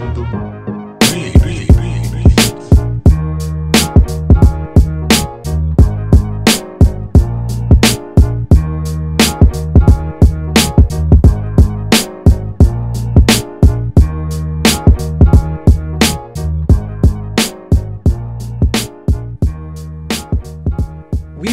We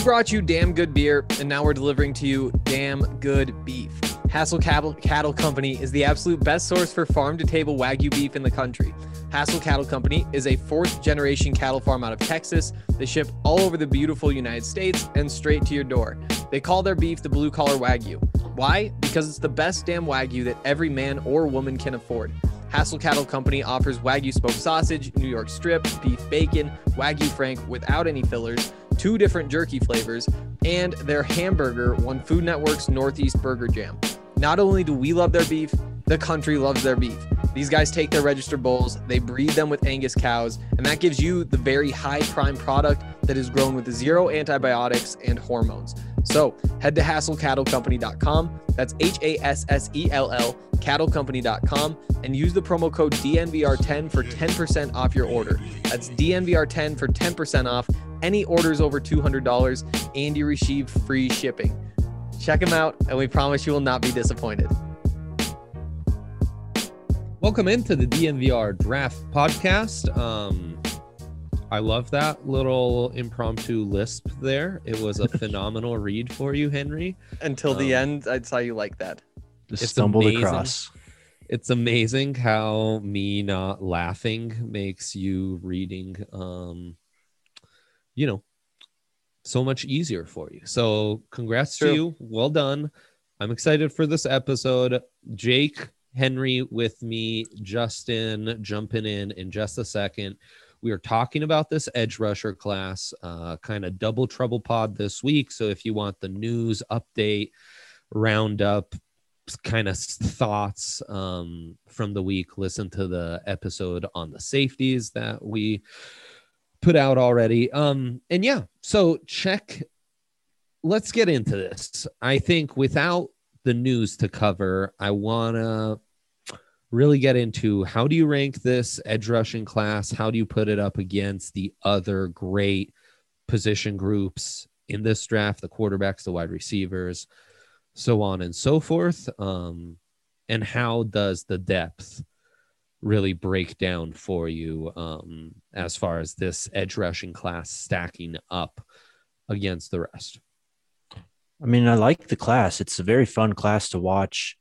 brought you damn good beer, and now we're delivering to you damn good beef. Hassell Cattle, Cattle Company is the absolute best source for farm to table Wagyu beef in the country. Hassell Cattle Company is a fourth generation cattle farm out of Texas. They ship all over the beautiful United States and straight to your door. They call their beef the blue collar Wagyu. Why? Because it's the best damn Wagyu that every man or woman can afford. Hassell Cattle Company offers Wagyu smoked sausage, New York strip, beef bacon, Wagyu Frank without any fillers, two different jerky flavors, and their hamburger won Food Network's Northeast Burger Jam. Not only do we love their beef, the country loves their beef. These guys take their registered bulls, they breed them with Angus cows, and that gives you the very high prime product that is grown with zero antibiotics and hormones. So head to hassellcattlecompany.com. That's H A S S E L L, cattlecompany.com, and use the promo code DNVR10 for 10% off your order. That's DNVR10 for 10% off any orders over $200, and you receive free shipping. Check them out, and we promise you will not be disappointed. Welcome into the DNVR Draft Podcast. Um, I love that little impromptu lisp there. It was a phenomenal read for you, Henry. Until the Um, end, I saw you like that. Just stumbled amazing. across. It's amazing how me not laughing makes you reading, um, you know, so much easier for you. So, congrats True. to you. Well done. I'm excited for this episode. Jake, Henry with me, Justin jumping in in just a second. We are talking about this edge rusher class, uh, kind of double trouble pod this week. So, if you want the news update, roundup, kind of thoughts um, from the week, listen to the episode on the safeties that we put out already. Um, and yeah, so check. Let's get into this. I think without the news to cover, I want to really get into how do you rank this edge rushing class? How do you put it up against the other great position groups in this draft, the quarterbacks, the wide receivers? so on and so forth. Um, and how does the depth really break down for you um, as far as this edge rushing class stacking up against the rest? I mean, I like the class. It's a very fun class to watch,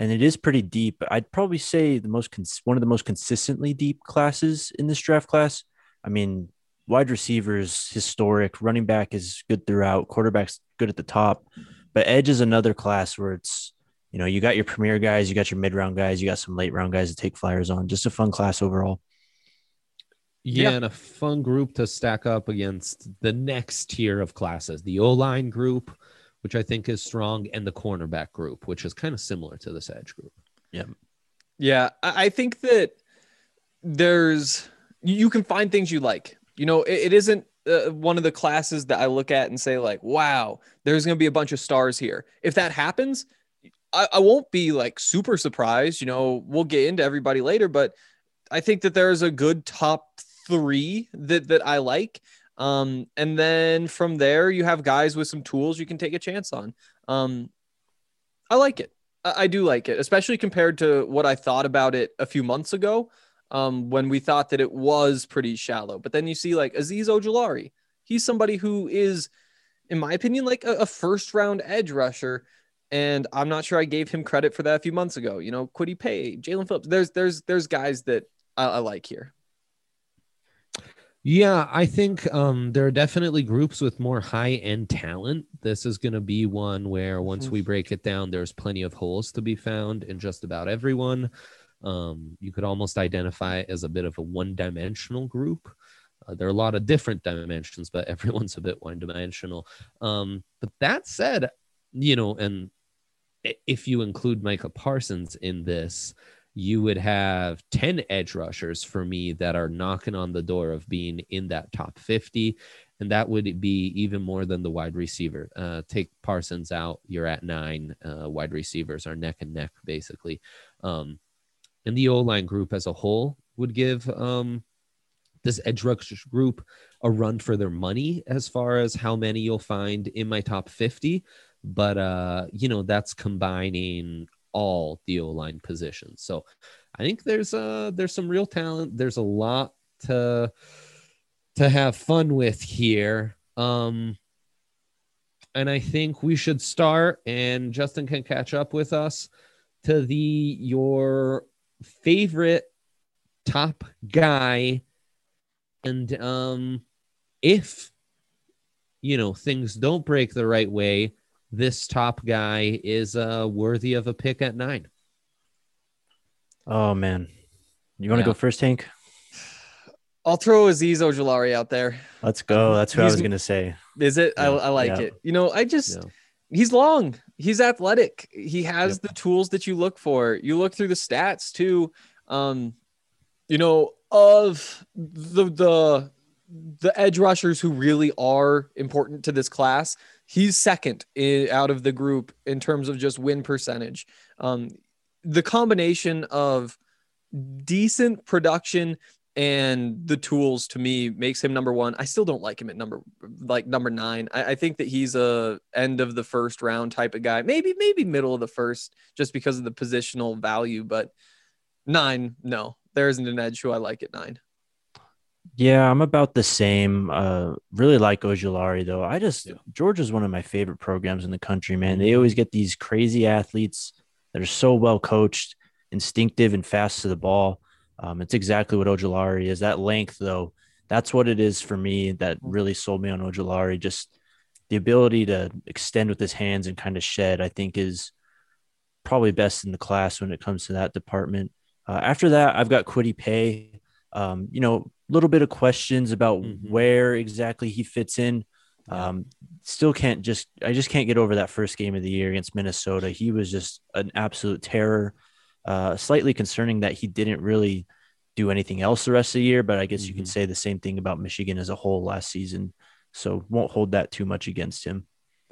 and it is pretty deep. I'd probably say the most cons- one of the most consistently deep classes in this draft class. I mean, wide receivers historic, running back is good throughout, quarterback's good at the top, but edge is another class where it's you know you got your premier guys, you got your mid round guys, you got some late round guys to take flyers on. Just a fun class overall. Yeah, Yeah. and a fun group to stack up against the next tier of classes the O line group, which I think is strong, and the cornerback group, which is kind of similar to this edge group. Yeah, Yeah. I think that there's you can find things you like. You know, it, it isn't uh, one of the classes that I look at and say like, "Wow, there's going to be a bunch of stars here." If that happens, I, I won't be like super surprised. You know, we'll get into everybody later, but I think that there's a good top three that that I like. Um, and then from there, you have guys with some tools you can take a chance on. Um, I like it. I I do like it, especially compared to what I thought about it a few months ago um, when we thought that it was pretty shallow. But then you see like Azeez Ojulari. He's somebody who is, in my opinion, like a, a first round edge rusher. And I'm not sure I gave him credit for that a few months ago. You know, Kwity Paye, Jaelan Phillips. There's there's there's guys that I, I like here. Yeah, I think um, there are definitely groups with more high end talent. This is going to be one where once Mhm. we break it down, there's plenty of holes to be found in just about everyone. Um, you could almost identify as a bit of a one dimensional group. Uh, there are a lot of different dimensions, but everyone's a bit one dimensional. Um, but that said, you know, and if you include Micah Parsons in this, you would have 10 edge rushers for me that are knocking on the door of being in that top 50 and that would be even more than the wide receiver. Uh, take parsons out you're at nine. Uh, wide receivers are neck and neck basically. Um, and the O line group as a whole would give um, this edge rush group a run for their money as far as how many you'll find in my top 50. But, uh, you know, that's combining all the O line positions. So I think there's uh there's some real talent. There's a lot to to have fun with here. Um and I think we should start and Justin can catch up with us to the your favorite top guy and um if you know things don't break the right way this top guy is uh worthy of a pick at 9 Oh man, you want to Yeah. go first, Hank? I'll throw Azeez Ojulari out there. Let's go. That's who I was gonna say. Is it? I, Yeah, I like yeah. it. You know, I just Yeah. he's long. He's athletic. He has Yep. the tools that you look for. You look through the stats too. Um, you know, of the the the edge rushers who really are important to this class, he's second out of the group in terms of just win percentage. Um, the combination of decent production and the tools to me makes him number one. I still don't like him at number like number nine. I, I think that he's a end of the first round type of guy. Maybe maybe middle of the first just because of the positional value. But nine, no, there isn't an edge who I like at nine. Yeah, I'm about the same. Uh, really like Ojulari though. I just Yeah. Georgia's one of my favorite programs in the country, man. They always get these crazy athletes that are so well coached, instinctive, and fast to the ball. Um, it's exactly what Ojulari is. That length, though, that's what it is for me. That really sold me on Ojulari. Just the ability to extend with his hands and kind of shed, I think, is probably best in the class when it comes to that department. Uh, after that, I've got Kwity Paye. Um, you know, little bit of questions about Mhm. where exactly he fits in. Um, still can't just I just can't get over that first game of the year against Minnesota. He was just an absolute terror. Uh, slightly concerning that he didn't really do anything else the rest of the year, but I guess you can say the same thing about Michigan as a whole last season. So won't hold that too much against him.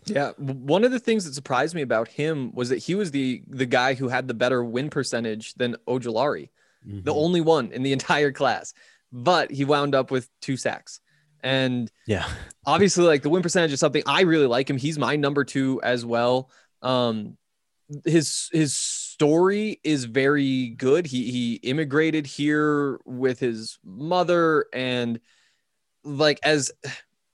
Yeah, one of the things that surprised me about him was that he was the the guy who had the better win percentage than Ojulari. the Mhm. only one in the entire class, but he wound up with two sacks. And Yeah. obviously, like the win percentage is something I really like him. He's my number two as well. Um, his his story is very good. He he immigrated here with his mother, and like as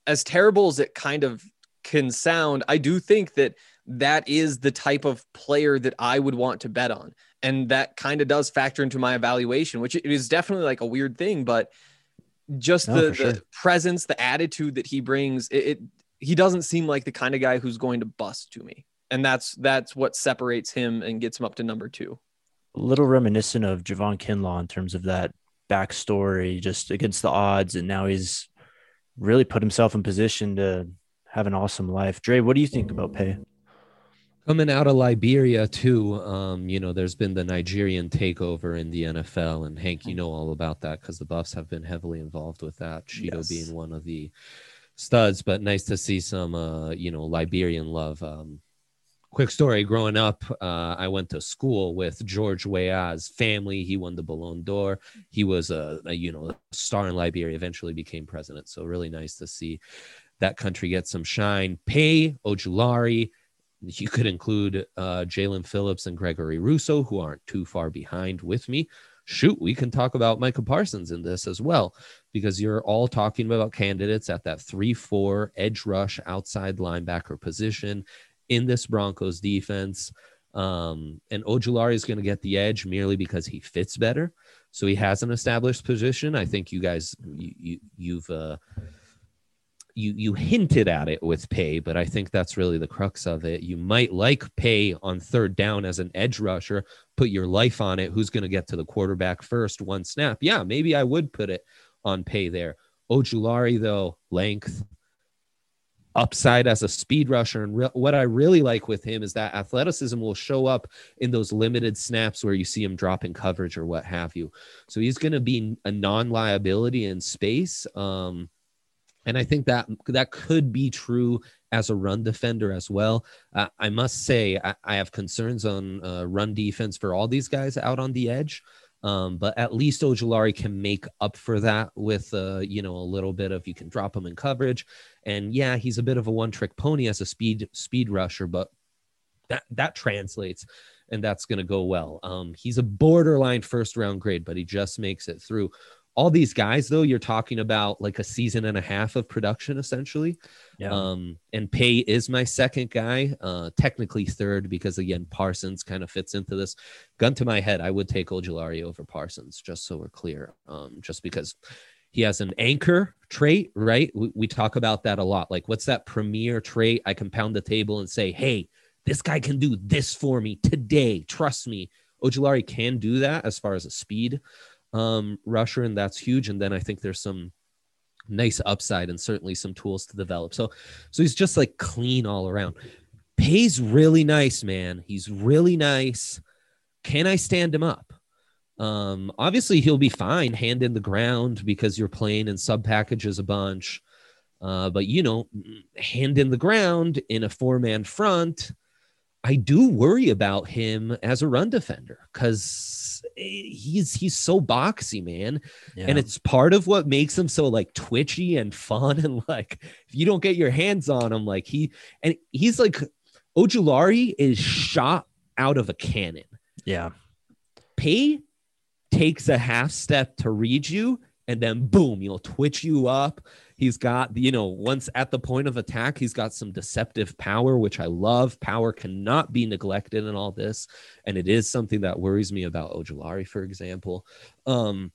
as terrible as it kind of can sound, I do think that that is the type of player that I would want to bet on. And that kind of does factor into my evaluation, which it is definitely like a weird thing, but just No, the, sure. the presence, the attitude that he brings, it, it he doesn't seem like the kind of guy who's going to bust to me. And that's that's what separates him and gets him up to number two. a little reminiscent of Javon Kinlaw in terms of that backstory, just against the odds, and now he's really put himself in position to have an awesome life. Dre, what do you think about Paye? Coming out of Liberia too. Um, you know, there's been the Nigerian takeover in the NFL, and Hank, you know all about that because the Buffs have been heavily involved with that. Cheeto Yes. being one of the studs, but nice to see some, uh, you know, Liberian love. Um, quick story: growing up, uh, I went to school with George Weah's family. He won the Ballon d'Or. He was a, a you know star in Liberia. Eventually became president. So really nice to see that country get some shine. Paye Ojulari. You could include uh, Jaelan Phillips and Gregory Rousseau, who aren't too far behind with me. Shoot, we can talk about Micah Parsons in this as well, because you're all talking about candidates at that 3 4 edge rush outside linebacker position in this Broncos defense. Um, and Ojulari is going to get the edge merely because he fits better. So he has an established position. I think you guys, you, you, you've, uh, you you hinted at it with Paye, but I think that's really the crux of it. You might like Paye on third down as an edge rusher, put your life on it. Who's going to get to the quarterback first? One snap. Yeah, maybe I would put it on Paye there. Ojulari though, length, upside as a speed rusher, and re- what I really like with him is that athleticism will show up in those limited snaps where you see him drop in coverage or what have you. So he's going to be a non-liability in space. Um, and I think that that could be true as a run defender as well. Uh, I must say, I, I have concerns on uh, run defense for all these guys out on the edge. Um, but at least Ojulari can make up for that with uh, you know, a little bit of you can drop him in coverage. And yeah, he's a bit of a one-trick pony as a speed speed rusher, but that that translates and that's going to go well. Um, he's a borderline first round grade, but he just makes it through. All these guys, though, you're talking about like a season and a half of production essentially. Yeah. Um, and Paye is my second guy, uh, technically third because again Parsons kind of fits into this. Gun to my head, I would take Ojulari over Parsons, just so we're clear. Um, just because he has an anchor trait, right? We, we talk about that a lot. Like, what's that premier trait? I can pound the table and say, hey, this guy can do this for me today. Trust me. Ojulari can do that as far as a speed um, rusher, and that's huge. And then I think there's some nice upside and certainly some tools to develop. So, so he's just like clean all around. Paye's really nice, man. He's really nice. Can I stand him up? Um, obviously he'll be fine hand in the ground because you're playing in sub packages a bunch. Uh, but you know, hand in the ground in a four man front, I do worry about him as a run defender because he's he's so boxy, man. Yeah. And it's part of what makes him so like twitchy and fun. And like if you don't get your hands on him, like he and he's like Ojulari is shot out of a cannon. yeah. Paye takes a half step to read you, and then boom, you'll twitch you up. He's got, you know, once at the point of attack, he's got some deceptive power, which I love. Power cannot be neglected in all this. And it is something that worries me about Ojulari, for example. Um,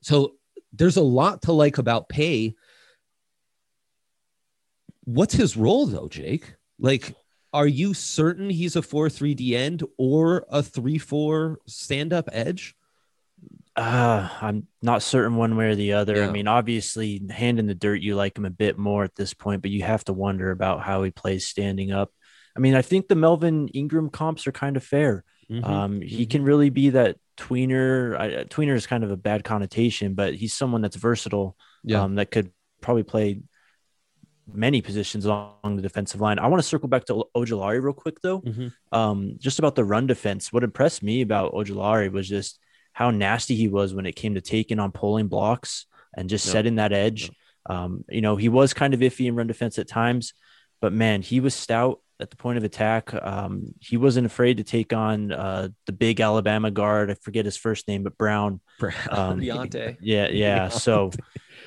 so there's a lot to like about Paye. What's his role though, Jake? Like, are you certain he's a 4-3 D end or a 3-4 stand-up edge? Uh, I'm not certain one way or the other. Yeah. I mean, obviously, hand in the dirt, you like him a bit more at this point, but you have to wonder about how he plays standing up. I mean, I think the Melvin Ingram comps are kind of fair. Mhm. Um, he can really be that tweener. I, uh, tweener is kind of a bad connotation, but he's someone that's versatile. Yeah. Um, that could probably play many positions along the defensive line. I want to circle back to O- Ojulari real quick though. Mhm. Um, just about the run defense. What impressed me about Ojulari was just how nasty he was when it came to taking on pulling blocks and just Yep. setting that edge. Um, you know, he was kind of iffy in run defense at times, but man, he was stout at the point of attack. Um, he wasn't afraid to take on uh, the big Alabama guard. I forget his first name, but Brown. Um, Deonte. Yeah, yeah. So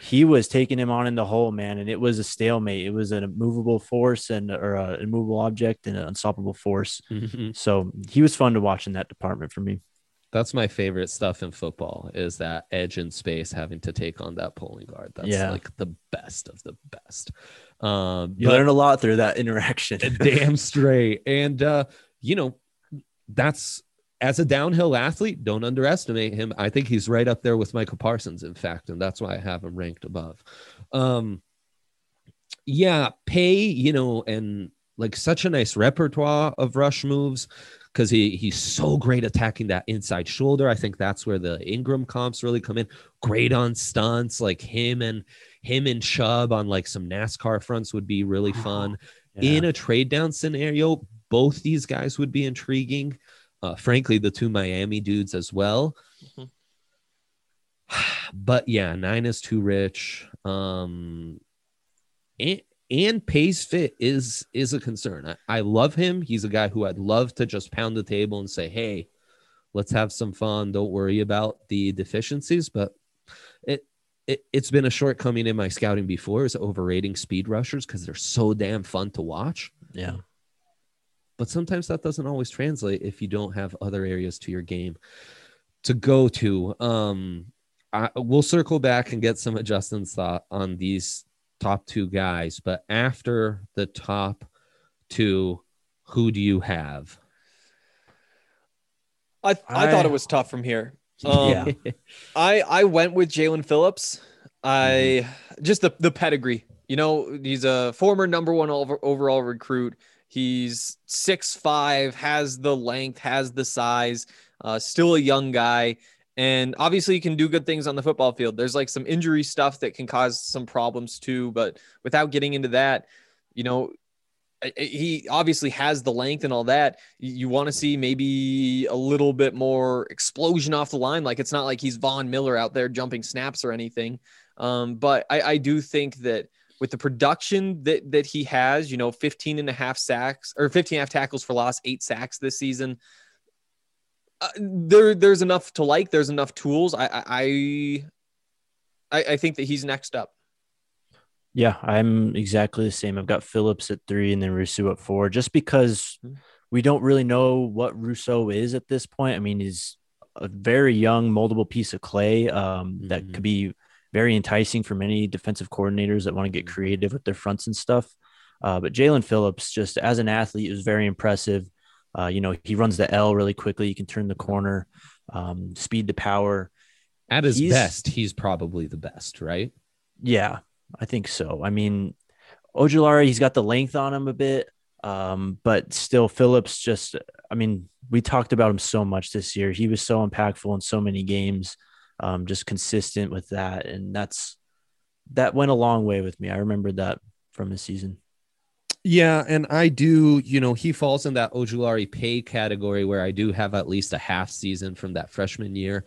he was taking him on in the hole, man, and it was a stalemate. It was an immovable force and or an immovable object and an unstoppable force. Mhm. So he was fun to watch in that department for me. That's my favorite stuff in football is that edge in space having to take on that pulling guard. That's Yeah. like the best of the best. Um, You learn a lot through that interaction. damn straight. And uh, you know, that's as a downhill athlete, don't underestimate him. I think he's right up there with Michael Parsons, in fact, and that's why I have him ranked above. Um, yeah, Paye, you know, and like such a nice repertoire of rush moves because he he's so great attacking that inside shoulder. I think that's where the Ingram comps really come in. Great on stunts, like him and him and Chubb on like some NASCAR fronts would be really fun Yeah. in a trade down scenario, both these guys would be intriguing. Uh, frankly, the two Miami dudes as well. Mhm. But yeah, nine is too rich. Um, and, and Paye's fit is is a concern. I, I love him. He's a guy who I'd love to just pound the table and say, "Hey, let's have some fun. Don't worry about the deficiencies." But it it, it's been a shortcoming in my scouting before is overrating speed rushers because they're so damn fun to watch. yeah. But sometimes that doesn't always translate if you don't have other areas to your game to go to. Um, I, we'll circle back and get some adjustments thought on these top two guys. But after the top two, who do you have? I, I thought it was tough from here. Um, Yeah. I I went with Jaelan Phillips. I just the the pedigree. You know, he's a former number one overall recruit. He's six five, has the length, has the size. Uh, still a young guy, and obviously you can do good things on the football field. There's like some injury stuff that can cause some problems too, but without getting into that, you know, he obviously has the length and all that. You, you want to see maybe a little bit more explosion off the line. Like it's not like he's Von Miller out there jumping snaps or anything. Um, but I, I do think that with the production that that he has, you know, 15 and a half sacks or 15 and a half tackles for loss, eight sacks this season. Uh, there, there's enough to like. There's enough tools. I, I, I, think that he's next up. Yeah, I'm exactly the same. I've got Phillips at three and then Rousseau at four, just because Mhm. we don't really know what Rousseau is at this point. I mean, he's a very young, moldable piece of clay um, that Mhm. could be very enticing for many defensive coordinators that want to get Mhm. creative with their fronts and stuff. Uh, but Jaelan Phillips, just as an athlete, is very impressive. Uh, you know, he runs the L really quickly. He can turn the corner, um, speed to power. At his He's- best, he's probably the best, right? Yeah, I think so. I mean, Ojulari, he's got the length on him a bit, um, but still, Phillips just, I mean, we talked about him so much this year. He was so impactful in so many games, um, just consistent with that. And that's, that went a long way with me. I remembered that from the season. Yeah, and I do, you know, he falls in that Ojulari Paye category where I do have at least a half season from that freshman year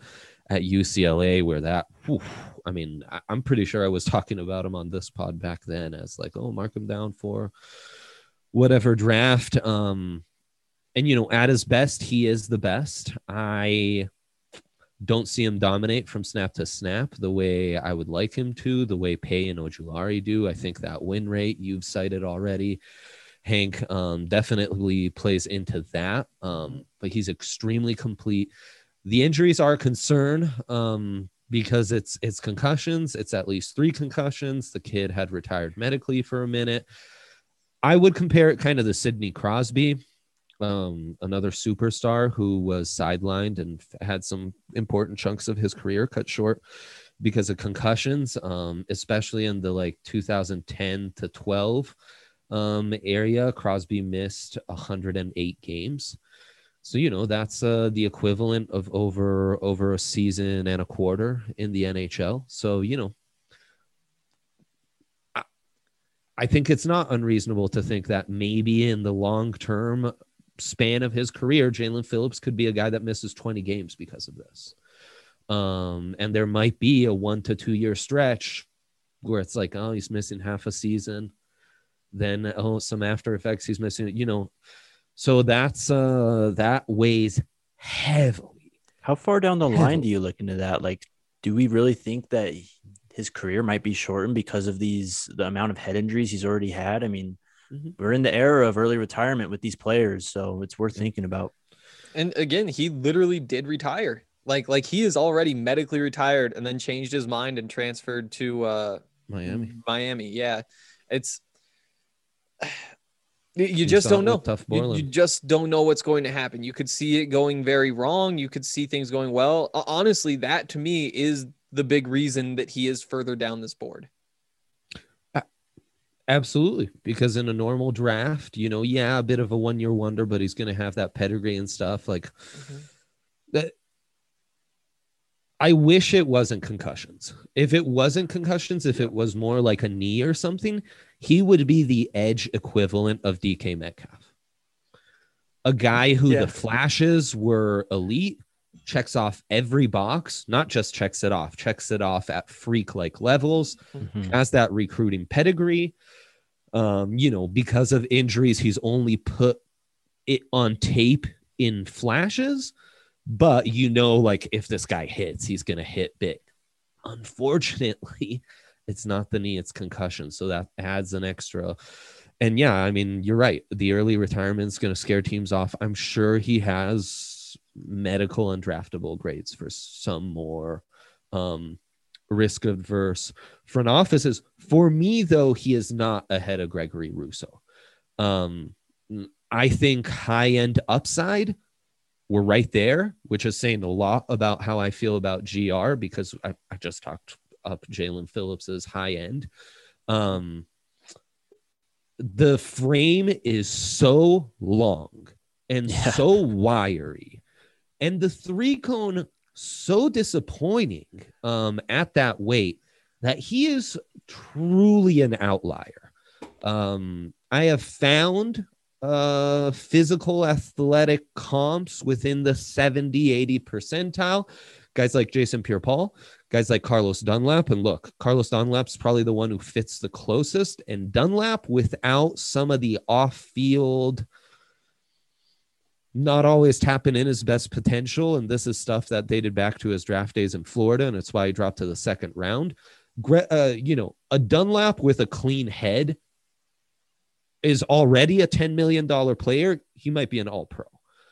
at UCLA where that whew, I mean, I'm pretty sure I was talking about him on this pod back then as like, oh, mark him down for whatever draft. Um and you know, at his best, he is the best. I don't see him dominate from snap to snap the way I would like him to, the way Paye and Ojulari do. I think that win rate you've cited already, Hank, um, definitely plays into that. Um, but he's extremely complete. The injuries are a concern um, because it's it's concussions. It's at least three concussions. The kid had retired medically for a minute. I would compare it kind of to Sidney Crosby um, another superstar who was sidelined and had some important chunks of his career cut short because of concussions, um, especially in the like 2010 to 12 um, area. Crosby missed 108 games. So you know that's uh, the equivalent of over over a season and a quarter in the NHL. So you know, I, I think it's not unreasonable to think that maybe in the long term span of his career, Jaelan Phillips could be a guy that misses 20 games because of this. Um, and there might be a one to two year stretch where it's like, oh, he's missing half a season. Then, oh, some after effects he's missing, you know. So that's uh that weighs heavily. How far down the line do you look into that? Like, do we really think that his career might be shortened because of these the amount of head injuries he's already had? I mean, Mhm. we're in the era of early retirement with these players, so it's worth thinking about. And again, he literally did retire. Like like he is already medically retired and then changed his mind and transferred to uh Miami. Miami. Yeah. It's you- you He's just don't know. Tough You, you just don't know what's going to happen. You could see it going very wrong. You could see things going well. Honestly, that to me is the big reason that he is further down this board. Absolutely. Because in a normal draft, you know, yeah, a bit of a one year wonder, but he's going to have that pedigree and stuff. Like mm-hmm. that. I wish it wasn't concussions. If it wasn't concussions, if it was more like a knee or something, he would be the edge equivalent of DK Metcalf. A guy who Yeah. the flashes were elite, checks off every box, not just checks it off, checks it off at freak like levels Mhm. has that recruiting pedigree. Um, you know, because of injuries, he's only put it on tape in flashes, but you know, like if this guy hits, he's gonna hit big. Unfortunately, it's not the knee, it's concussion. So that adds an extra. And yeah, I mean, you're right. The early retirement's gonna scare teams off. I'm sure he has medical and draftable grades for some more um risk adverse front offices. For me, though, he is not ahead of Gregory Rousseau. Um, I think high end upside, we're right there, which is saying a lot about how I feel about GR because I, I just talked up Jaelan Phillips's high end. Um, the frame is so long and Yeah. so wiry, and the three cone so disappointing um, at that weight that he is truly an outlier. Um, I have found uh physical athletic comps within the 70 80 percentile guys like jason pierre paul guys like carlos dunlap and look carlos dunlap's probably the one who fits the closest and dunlap without some of the off-field not always tapping in his best potential and this is stuff that dated back to his draft days in florida and it's why he dropped to the second round uh, you know a dunlap with a clean head is already a $10 million player, he might be an all pro.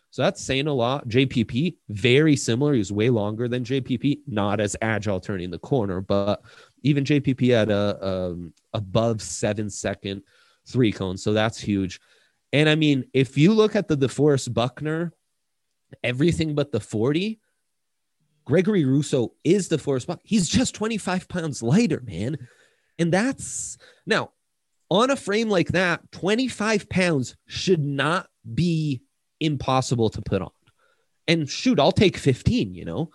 So that's saying a lot. JPP, very similar. He's way longer than JPP, not as agile turning the corner, but even JPP had a um, above seven second three cone. So that's huge. And I mean, if you look at the DeForest Buckner, everything but the 40, Gregory Rousseau is DeForest Buckner. He's just 25 pounds lighter, man. And that's now on a frame like that, 25 pounds should not be impossible to put on. And shoot, I'll take 15, you know.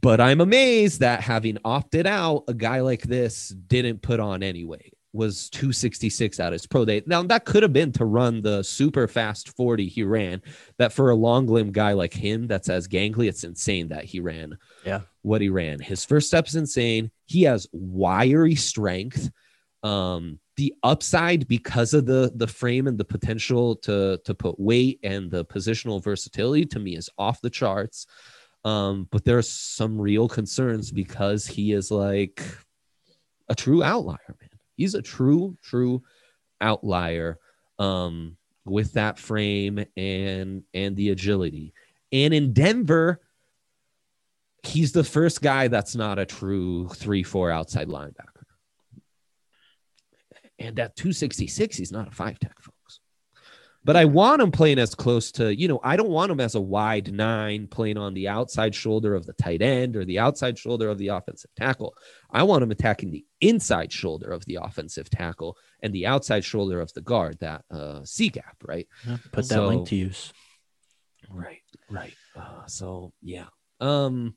But I'm amazed that having opted out, a guy like this didn't put on anyway. Was 266 at his pro day. Now that could have been to run the super fast 40 he ran. That for a long limb guy like him, that's as gangly, it's insane that he ran. Yeah. What he ran. His first step's insane. He has wiry strength um the upside because of the the frame and the potential to to put weight and the positional versatility to me is off the charts um but there's some real concerns because he is like a true outlier man he's a true true outlier um with that frame and and the agility and in denver he's the first guy that's not a true 3-4 outside linebacker and at 266, he's not a five tech. But I want him playing as close to, you know, I don't want him as a wide nine playing on the outside shoulder of the tight end or the outside shoulder of the offensive tackle. I want him attacking the inside shoulder of the offensive tackle and the outside shoulder of the guard, that uh, C gap, right? Yeah, put that So- link to use. Right, right. Uh, so yeah. Um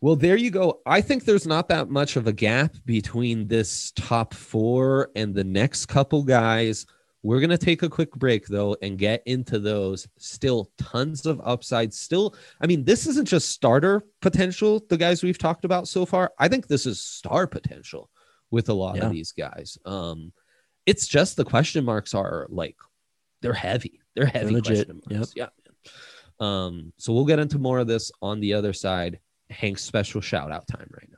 well, there you go. I think there's not that much of a gap between this top 4 and the next couple guys. We're going to take a quick break though and get into those. Still tons of upside. Still, I mean, this isn't just starter potential, the guys we've talked about so far. I think this is star potential with a lot Yeah. of these guys. Um it's just the question marks are like they're heavy. They're heavy legit. question marks. Yeah. Um, so we'll get into more of this on the other side. Hank's special shout out time right now.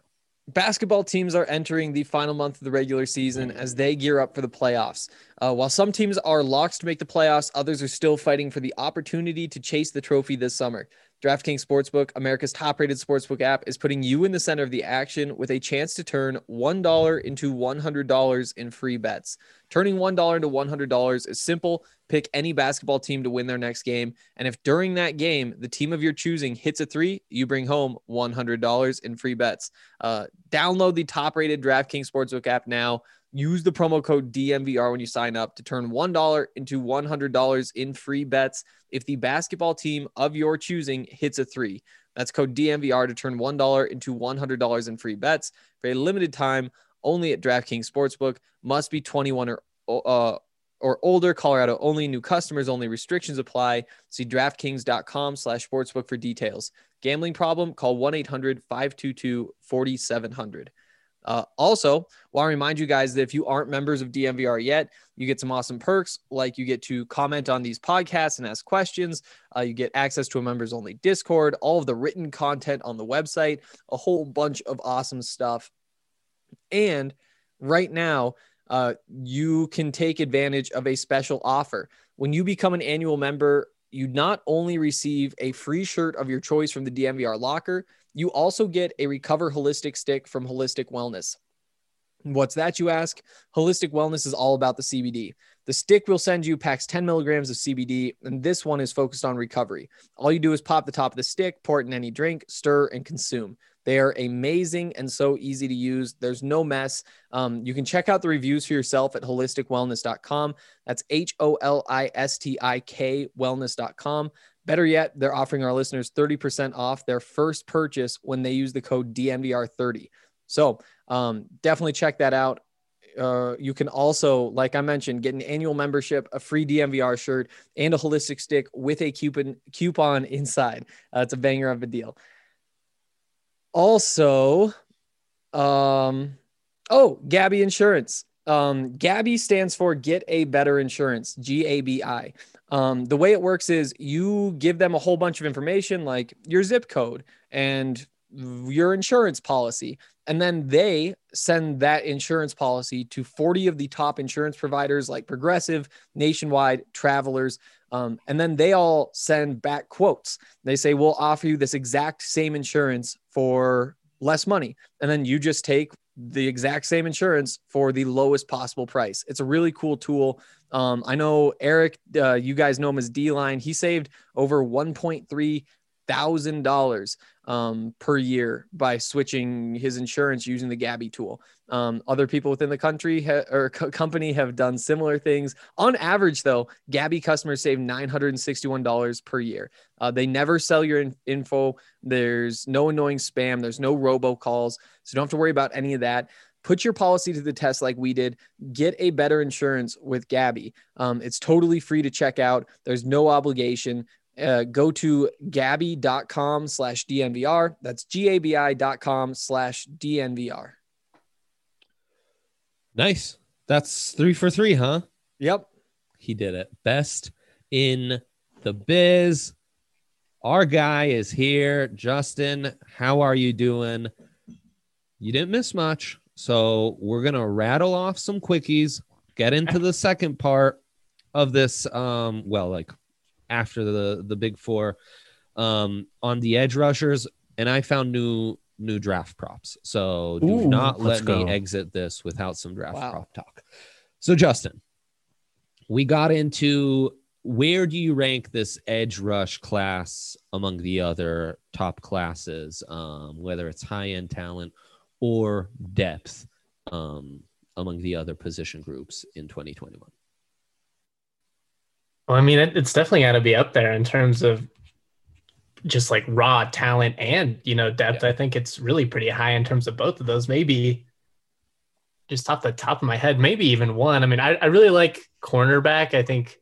Basketball teams are entering the final month of the regular season as they gear up for the playoffs. Uh, while some teams are locked to make the playoffs, others are still fighting for the opportunity to chase the trophy this summer. DraftKings Sportsbook, America's top rated sportsbook app, is putting you in the center of the action with a chance to turn $1 into $100 in free bets. Turning $1 into $100 is simple. Pick any basketball team to win their next game. And if during that game, the team of your choosing hits a three, you bring home $100 in free bets. Uh, download the top rated DraftKings Sportsbook app now. Use the promo code DNVR when you sign up to turn $1 into $100 in free bets if the basketball team of your choosing hits a three. That's code DNVR to turn $1 into $100 in free bets for a limited time only at DraftKings Sportsbook. Must be 21 or uh, or older. Colorado only. New customers only. Restrictions apply. See DraftKings.com slash sportsbook for details. Gambling problem? Call 1-800-522-4700. Uh, also, want to remind you guys that if you aren't members of DNVR yet, you get some awesome perks, like you get to comment on these podcasts and ask questions. Uh, you get access to a members only Discord, all of the written content on the website, a whole bunch of awesome stuff. And right now, uh, you can take advantage of a special offer. When you become an annual member, you not only receive a free shirt of your choice from the DNVR locker, you also get a Recover Holistic stick from Holistik Wellness. What's that, you ask? Holistik Wellness is all about the CBD. The stick we'll send you packs 10 milligrams of CBD, and this one is focused on recovery. All you do is pop the top of the stick, pour it in any drink, stir, and consume. They are amazing and so easy to use. There's no mess. Um, you can check out the reviews for yourself at holistikwellness.com. That's H O L I S T I K wellness.com. Better yet, they're offering our listeners 30% off their first purchase when they use the code DNVR30. So um, definitely check that out. uh, you can also, like I mentioned, get an annual membership, a free DNVR shirt, and a holistic stick with a coupon coupon inside. Uh, it's a banger of a deal. Also, um, oh, Gabi Insurance. Um, Gabi stands for Get a Better Insurance, G A B I. Um, the way it works is you give them a whole bunch of information like your zip code and your insurance policy. And then they send that insurance policy to 40 of the top insurance providers like Progressive, Nationwide, Travelers. Um, and then they all send back quotes. They say, We'll offer you this exact same insurance for less money. And then you just take the exact same insurance for the lowest possible price. It's a really cool tool. Um, I know Eric, uh, you guys know him as D Line. He saved over 1.3 thousand dollars um, per year by switching his insurance using the Gabi tool. Um, other people within the country ha- or co- company have done similar things. On average, though, Gabi customers save nine hundred and sixty-one dollars per year. Uh, they never sell your in- info. There's no annoying spam. There's no robocalls, so you don't have to worry about any of that. Put your policy to the test like we did. Get a better insurance with Gabi. Um, it's totally free to check out. There's no obligation uh, go to gabi.com slash DNVR. That's G-A-B-I.com slash DNVR. Nice. That's three for three, huh? Yep. He did it. Best in the biz. Our guy is here. Justin, how are you doing? You didn't miss much. So we're going to rattle off some quickies, get into the second part of this. Um, well, like after the the big four um, on the edge rushers, and I found new new draft props. So do Ooh, not let's me go. exit this without some draft Wow. prop talk. So Justin, we got into where do you rank this edge rush class among the other top classes, um, whether it's high end talent or depth um, among the other position groups in 2021? Well, I mean, it, it's definitely got to be up there in terms of just like raw talent and you know depth. Yeah. I think it's really pretty high in terms of both of those. Maybe just off the top of my head, maybe even one. I mean, I, I really like cornerback. I think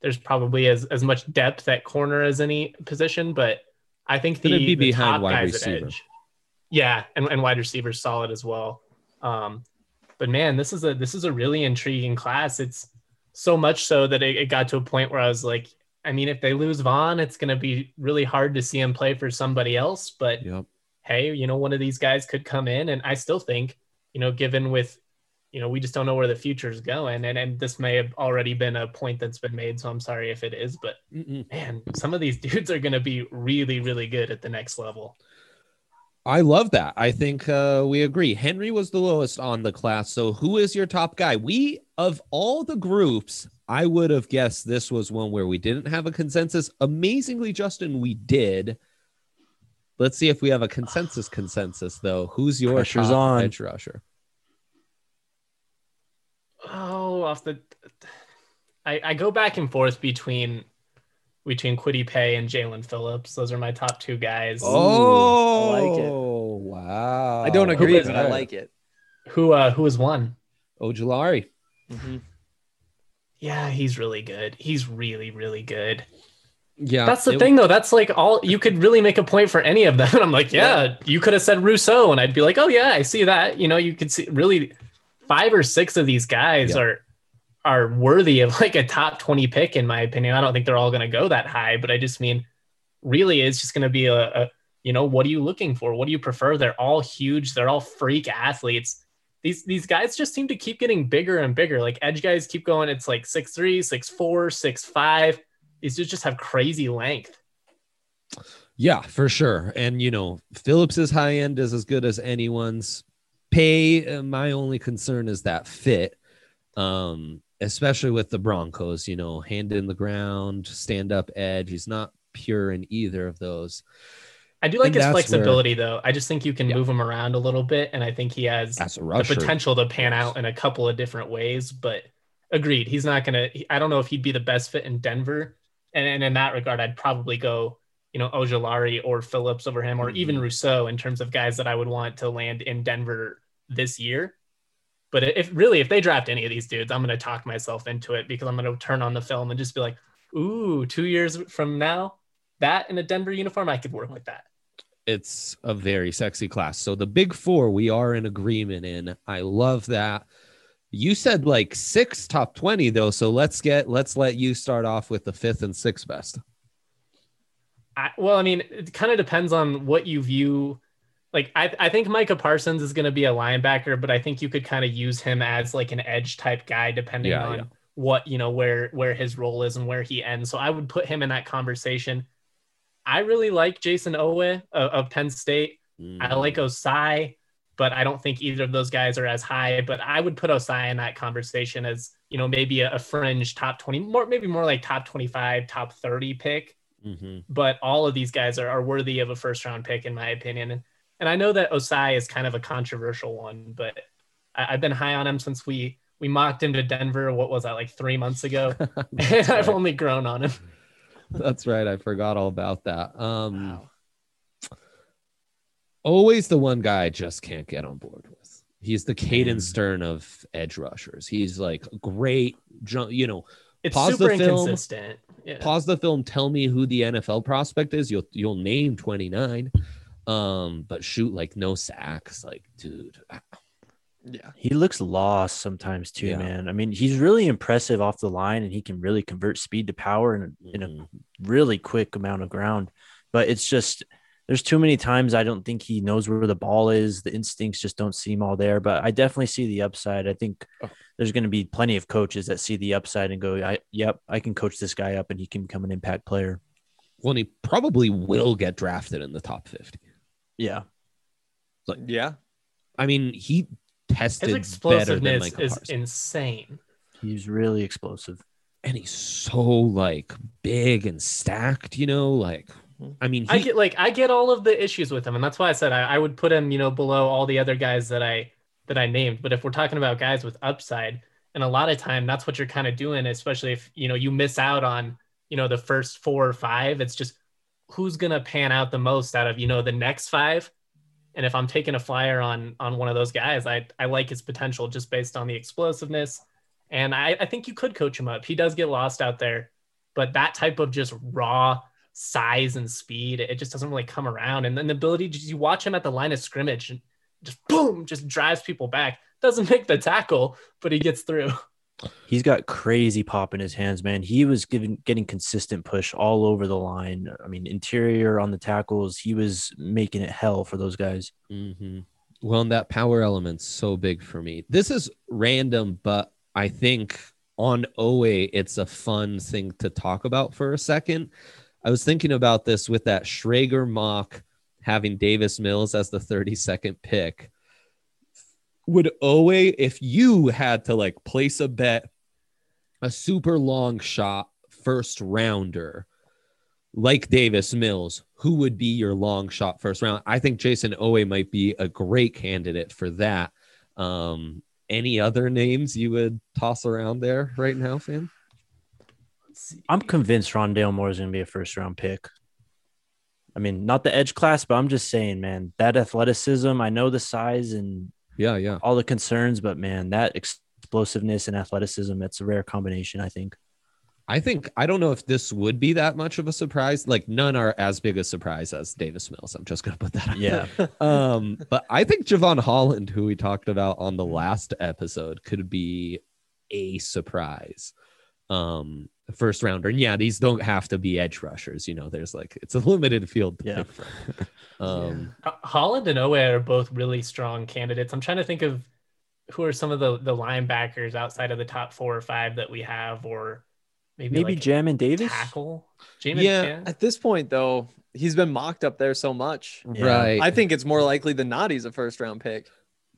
there's probably as, as much depth at corner as any position, but I think the, be the behind top wide guys receiver. at edge, yeah, and, and wide receivers solid as well. Um, but man, this is a this is a really intriguing class. It's so much so that it, it got to a point where I was like, I mean, if they lose Von, it's going to be really hard to see him play for somebody else. But Yep. hey, you know, one of these guys could come in, and I still think, you know, given with, you know, we just don't know where the future is going, and and this may have already been a point that's been made, so I'm sorry if it is, but Mm-mm. man, some of these dudes are going to be really, really good at the next level. I love that. I think uh, we agree. Henry was the lowest on the class. So, who is your top guy? We, of all the groups, I would have guessed this was one where we didn't have a consensus. Amazingly, Justin, we did. Let's see if we have a consensus. Consensus, though. Who's your Pressure's top on. edge rusher? Oh, off the, I, I go back and forth between between Kwity Paye and Jaelan Phillips. Those are my top two guys. Oh, I like it. wow! I don't agree, is but I like it. Who uh who is one? Ojulari. Mhm. Yeah, he's really good. He's really, really good. Yeah, That's the it- thing, though. That's like all you could really make a point for any of them. And I'm like, yeah, you could have said Rousseau, and I'd be like, oh yeah, I see that. You know, you could see really five or six of these guys Yeah. are are worthy of like a top 20 pick, in my opinion. I don't think they're all going to go that high, but I just mean, really, it's just going to be a, a, you know, what are you looking for? What do you prefer? They're all huge. They're all freak athletes. These these guys just seem to keep getting bigger and bigger. Like edge guys keep going. It's like six three, six four, six five. These dudes just have crazy length. Yeah, for sure. And you know, Phillips's high end is as good as anyone's. Paye, uh, my only concern is that fit. Um, especially with the Broncos, you know, hand in the ground, stand up edge. He's not pure in either of those. I do like And his flexibility though. I just think you can Yeah. move him around a little bit, and I think he has As the potential to pan out in a couple of different ways. But agreed, he's not gonna. I don't know if he'd be the best fit in Denver, and, and in that regard, I'd probably go, you know, Ojulari or Phillips over him, or even Mhm. Rousseau in terms of guys that I would want to land in Denver this year. But if really, if they draft any of these dudes, I'm going to talk myself into it because I'm going to turn on the film and just be like, ooh, two years from now, that in a Denver uniform, I could work with that. it's a very sexy class. So the big four we are in agreement in. I love that. You said like six top 20 though. So let's get let's let you start off with the fifth and sixth best. I, well, I mean, it kind of depends on what you view. Like, I, I think Micah Parsons is going to be a linebacker, but I think you could kind of use him as like an edge type guy, depending Yeah, on yeah. what you know where where his role is and where he ends. So I would put him in that conversation. I really like Jayson Oweh of, of Penn State. I like Ossai, but I don't think either of those guys are as high. But I would put Ossai in that conversation as you know maybe a, a fringe top twenty, more maybe more like top twenty five, top thirty pick Mhm. but all of these guys are, are worthy of a first round pick in my opinion and, i know that ossai is kind of a controversial one but I, i've been high on him since we we mocked him to denver what was that like three months ago and That's i've only grown on him That's right. I forgot all about that. Um always the one guy I just can't get on board with. He's the Caden Stern of edge rushers. He's like great you know, it's Pause super the film. inconsistent yeah. pause the film, tell me who the NFL prospect is. You'll you'll name 29. Um, but shoot like no sacks. Like, dude. Yeah. He looks lost sometimes too, Yeah. man. I mean, he's really impressive off the line, and he can really convert speed to power in a, in a Mhm. really quick amount of ground. But it's just there's too many times I don't think he knows where the ball is. The instincts just don't seem all there. But I definitely see the upside. I think Oh. there's going to be plenty of coaches that see the upside and go, I, "Yep, I can coach this guy up, and he can become an impact player." Well, and he probably will get drafted in the top 50. Yeah, Like, Yeah. I mean, he tested his better than explosiveness Micah is Parsons. insane he's really explosive. and he's so like big and stacked, you know, like I mean, he, I get like I get all of the issues with him, and that's why I said I, I would put him, you know, below all the other guys that I that I named. But if we're talking about guys with upside, and a lot of time that's what you're kind of doing, especially if you know you miss out on you know the first four or five. It's just who's gonna pan out the most out of you know the next five. And if I'm taking a flyer on on one of those guys, I I like his potential just based on the explosiveness, and I I think you could coach him up. He does get lost out there, but that type of just raw size and speed, it just doesn't really come around. And then the ability to you watch him at the line of scrimmage and just boom, just drives people back. Doesn't make the tackle, but he gets through. He's got crazy pop in his hands, man. He was giving getting consistent push all over the line. I mean, interior on the tackles, he was making it hell for those guys. Mhm. well, and that power element's so big for me. This is random, but I think on OA, it's a fun thing to talk about for a second. I was thinking about this with that Schrager mock having Davis Mills as the 32nd pick. Would OA, if you had to like place a bet, a super long shot first rounder like Davis Mills, who would be your long shot first round? I think Jayson Oweh might be a great candidate for that. Um, any other names you would toss around there right now, fam? I'm convinced Rondale Moore is going to be a first round pick. I mean, not the edge class, but I'm just saying, man, that athleticism. I know the size and Yeah, yeah. all the concerns, but man, that explosiveness and athleticism, that's a rare combination, I think. I think I don't know if this would be that much of a surprise. Like none are as big a surprise as Davis Mills. I'm just gonna put that out Yeah. Um, but I think Jevon Holland, who we talked about on the last episode, could be a surprise. Um, first rounder. And yeah, these don't have to be edge rushers. You know, there's like it's a limited field to Yeah. pick from. Um, Ho- Holland and Oweh are both really strong candidates. I'm trying to think of who are some of the the linebackers outside of the top four or five that we have, or maybe Maybe like Jamin Davis. tackle. Jamin, Yeah, At this point, though, he's been mocked up there so much. Yeah, Right. I think it's more likely than not he's a first round pick.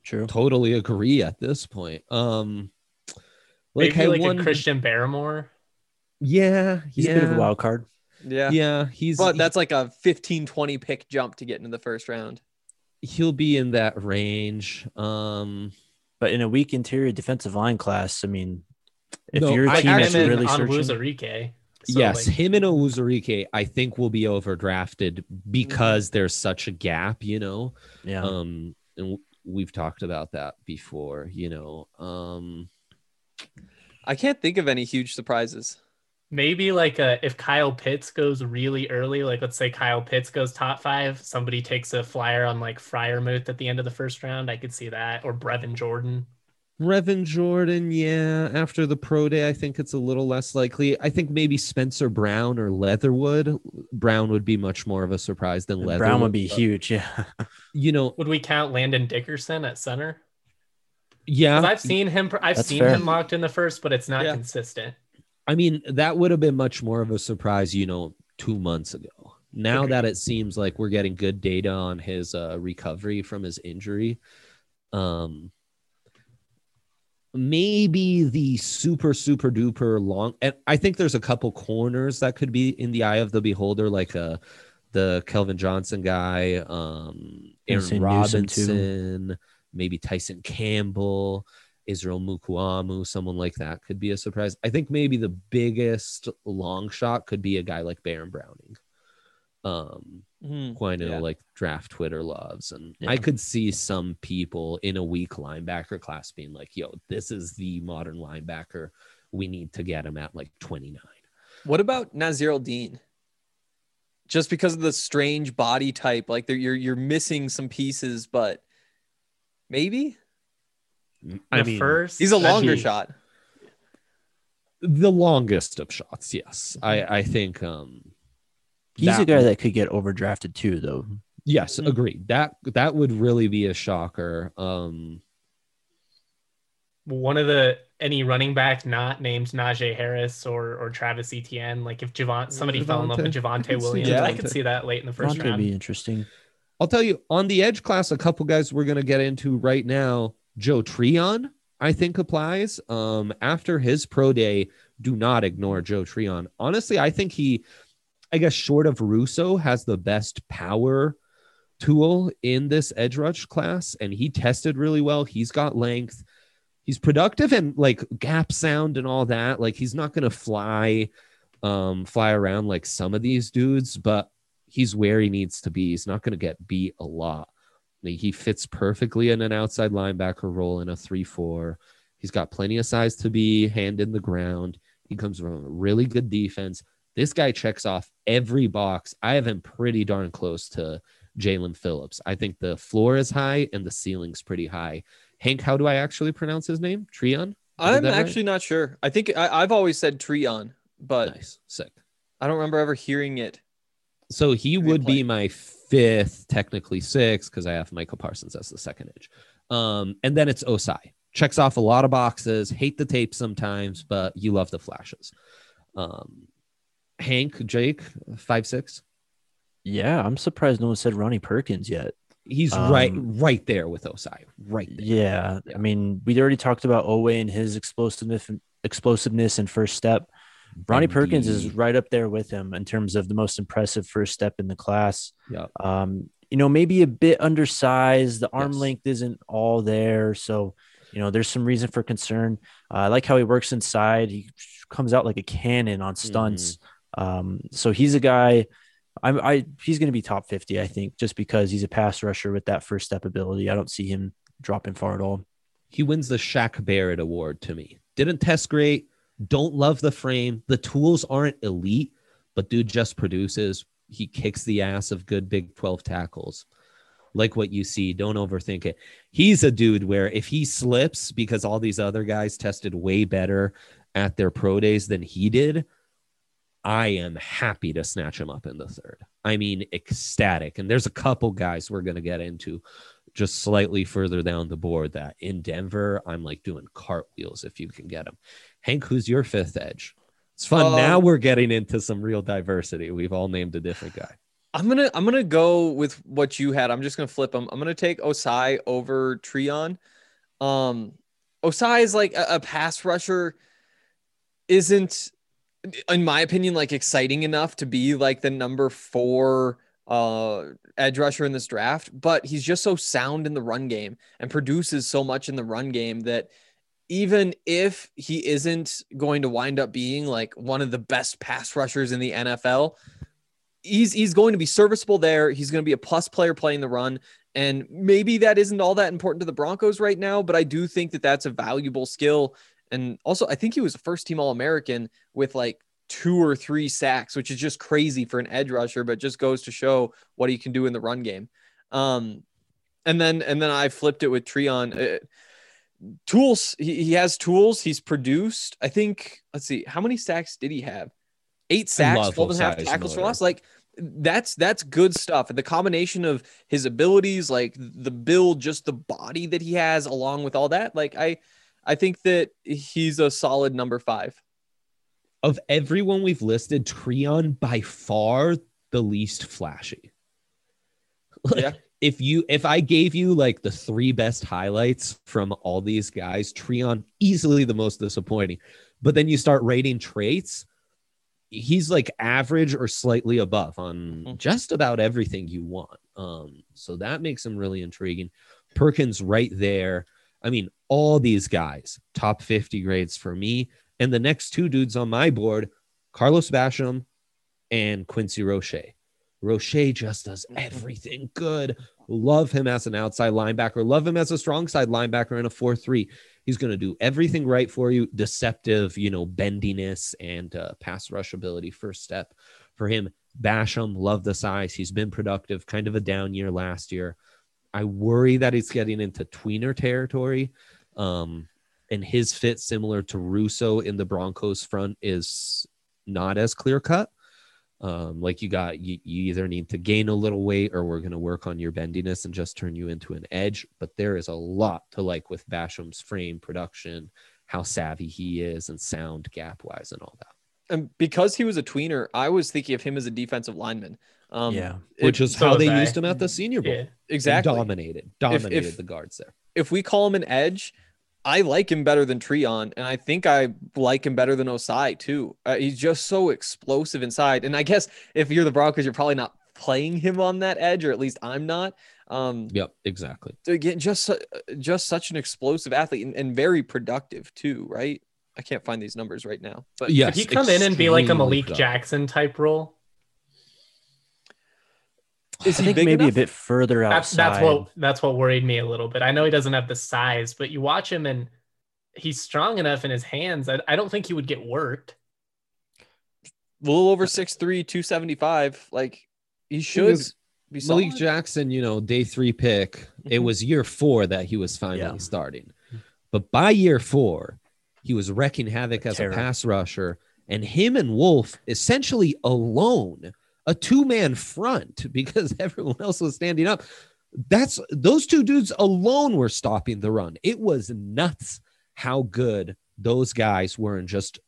True. totally agree at this point. Um, like, maybe I like won- a Christian Barmore. Yeah, He's yeah, a bit of a wild card. Yeah. Yeah, he's But that's like a 15, 20 pick jump to get into the first round. he'll be in that range. Um, But in a weak interior defensive line class, I mean, if No, you're a I team that's actually- really on searching, Wuzarike. So, yes, like, him and Onwuzurike, I think will be overdrafted because there's such a gap, you know. yeah, Um, and we've talked about that before. You know, um, I can't think of any huge surprises. Maybe like uh if Kyle Pitts goes really early, like let's say Kyle Pitts goes top five, somebody takes a flyer on like Freiermuth at the end of the first round. I could see that, or Brevin Jordan. Brevin Jordan, yeah. After the pro day, I think it's a little less likely. I think maybe Spencer Brown or Leatherwood. Brown would be much more of a surprise than Leatherwood. Brown would be huge. Yeah. You know, Would we count Landon Dickerson at center? 'Cause yeah. I've seen him. I've That's seen fair. him locked in the first, but it's not Yeah. consistent. I mean, that would have been much more of a surprise, you know, two months ago. Now Agreed. that it seems like we're getting good data on his uh, recovery from his injury, um, maybe the super super duper long. And I think there's a couple corners that could be in the eye of the beholder, like uh, the Kelvin Johnson guy, um, Aaron Say Newsome, too. Robinson, maybe Tyson Campbell. Israel Mukuamu, someone like that could be a surprise. I think maybe the biggest long shot could be a guy like Baron Browning. Um, Hmm. who I know Yeah. like draft Twitter loves. And Yeah. I could see some people in a weak linebacker class being like, yo, this is the modern linebacker. We need to get him at like 29. What about Nazir Dean? Just because of the strange body type, like you're you're missing some pieces, but maybe I The mean, first, he's a longer actually, shot. the longest of shots. Yes. I, I think, um, He's a guy would- that could get overdrafted too, though. Yes, Mm. agreed. That that would really be a shocker. Um One of the any running back not named Najee Harris or or Travis Etienne. Like if Javon somebody fell in love with Javonte. Javante could see Williams, I could see that late in the first Front would round. be interesting. I'll tell you on the edge class, a couple guys we're gonna get into right now. Joe Tryon, I think applies. Um, after his pro day, do not ignore Joe Tryon. Honestly, I think he, I guess, short of Rousseau, has the best power tool in this edge rush class, and he tested really well. He's got length. He's productive and like gap sound and all that. Like he's not gonna fly, um, fly around like some of these dudes, but he's where he needs to be. He's not going to get beat a lot. Like, He fits perfectly in an outside linebacker role in a 3 4. He's got plenty of size to be hand in the ground. He comes from a really good defense. This guy checks off every box. I have him pretty darn close to Jaelan Phillips. I think the floor is high and the ceiling's pretty high. Hank, how do I actually pronounce his name? Tryon? I did I'm that right? actually not sure. I think I, I've always said Tryon, but nice. Sick. I don't remember ever hearing it. So he Great would play. be my fifth, technically sixth, because I have Michael Parsons as the second edge. Um, and then it's Ossai. Checks off a lot of boxes. Hate the tape sometimes, but you love the flashes. Um, Hank, Jake, five six. Yeah, I'm surprised no one said Ronnie Perkins yet. He's Um, right, right there with Ossai. Right there. Yeah, Yeah. I mean, we already talked about Oweh and his explosiveness, explosiveness and first step. Ronnie Perkins is right up there with him in terms of the most impressive first step in the class. Yeah. Um, you know, maybe a bit undersized. The arm Yes. length isn't all there, so you know, there's some reason for concern. Uh, I like how he works inside. He comes out like a cannon on stunts. Um, so he's a guy. I'm, I he's going to be top 50, I think, just because he's a pass rusher with that first step ability. I don't see him dropping far at all. He wins the Shaq Barrett Award to me. Didn't test great. Don't love the frame. The tools aren't elite, but dude just produces. He kicks the ass of good Big 12 tackles. Like what you see. Don't overthink it. He's a dude where if he slips because all these other guys tested way better at their pro days than he did, I am happy to snatch him up in the third. I mean, ecstatic. And there's a couple guys we're going to get into just slightly further down the board that in Denver, I'm like doing cartwheels if you can get them. Hank, who's your fifth edge? It's fun. Um, now we're getting into some real diversity. We've all named a different guy. I'm gonna I'm gonna go with what you had. I'm just gonna flip them. I'm gonna take Ossai over Tryon. Um, Ossai is like a, a pass rusher, isn't, in my opinion, like exciting enough to be like the number four uh edge rusher in this draft. But he's just so sound in the run game and produces so much in the run game that even if he isn't going to wind up being like one of the best pass rushers in the NFL, he's he's going to be serviceable there. He's going to be a plus player playing the run, And maybe that isn't all that important to the Broncos right now, but I do think that that's a valuable skill. And also, I think he was a first team All American with like two or three sacks, which is just crazy for an edge rusher, but just goes to show what he can do in the run game. Um, and then and then I flipped it with Treon. Uh, tools, he, he has tools. He's produced. I think. Let's see, how many sacks did he have? Eight sacks, love 12 and a half tackles for loss. Like that's that's good stuff. And the combination of his abilities, like the build, just the body that he has, along with all that, like I, I think that he's a solid number five. Of everyone we've listed, Treon by far the least flashy. Like, Yeah. If you if I gave you like the three best highlights from all these guys, Treon easily the most disappointing. But then you start rating traits, he's like average or slightly above on Mhm. just about everything you want. Um, so that makes him really intriguing. Perkins right there. I mean, all these guys, top 50 grades for me. And the next two dudes on my board, Carlos Basham and Quincy Roche. Roche just does Mhm. everything good. Love him as an outside linebacker. Love him as a strong side linebacker in a 4 3. He's going to do everything right for you. Deceptive, you know, bendiness and uh, pass rush ability, first step for him. Basham, love the size. He's been productive, kind of a down year last year. I worry that he's getting into tweener territory. Um, and his fit, similar to Rousseau in the Broncos front, is not as clear cut. Um, like you got, you, you either need to gain a little weight or we're going to work on your bendiness and just turn you into an edge. But there is a lot to like with Basham's frame production, how savvy he is, and sound gap wise and all that. And because he was a tweener, I was thinking of him as a defensive lineman. Um, yeah. Which is so how was they I. used him at the Senior Bowl. Yeah. And exactly. dominated, dominated if- the guards there. if we call him an edge, I like him better than Treon, and I think I like him better than Ossai too. Uh, he's just so explosive inside, and I guess if you're the Broncos, you're probably not playing him on that edge, or at least I'm not. Um, Yep, exactly. again, just just such an explosive athlete and, and very productive too, right? I can't find these numbers right now, but Yes, Could he come in and be like a Malik productive. Jackson type role? Is I he think big maybe enough? a bit further That's outside. that's what that's what worried me a little bit. I know he doesn't have the size, but you watch him and he's strong enough in his hands. I, I don't think he would get worked. a little over 6'3", 275. Like he should is, be Malik solid. Jackson, you know, day three pick. It Mhm. was year four that he was finally Yeah. starting. But by year four, he was wrecking havoc as Terror. a pass rusher. And him and Wolf essentially alone, a two-man front because everyone else was standing up. That's those two dudes alone were stopping the run. It was nuts how good those guys were in just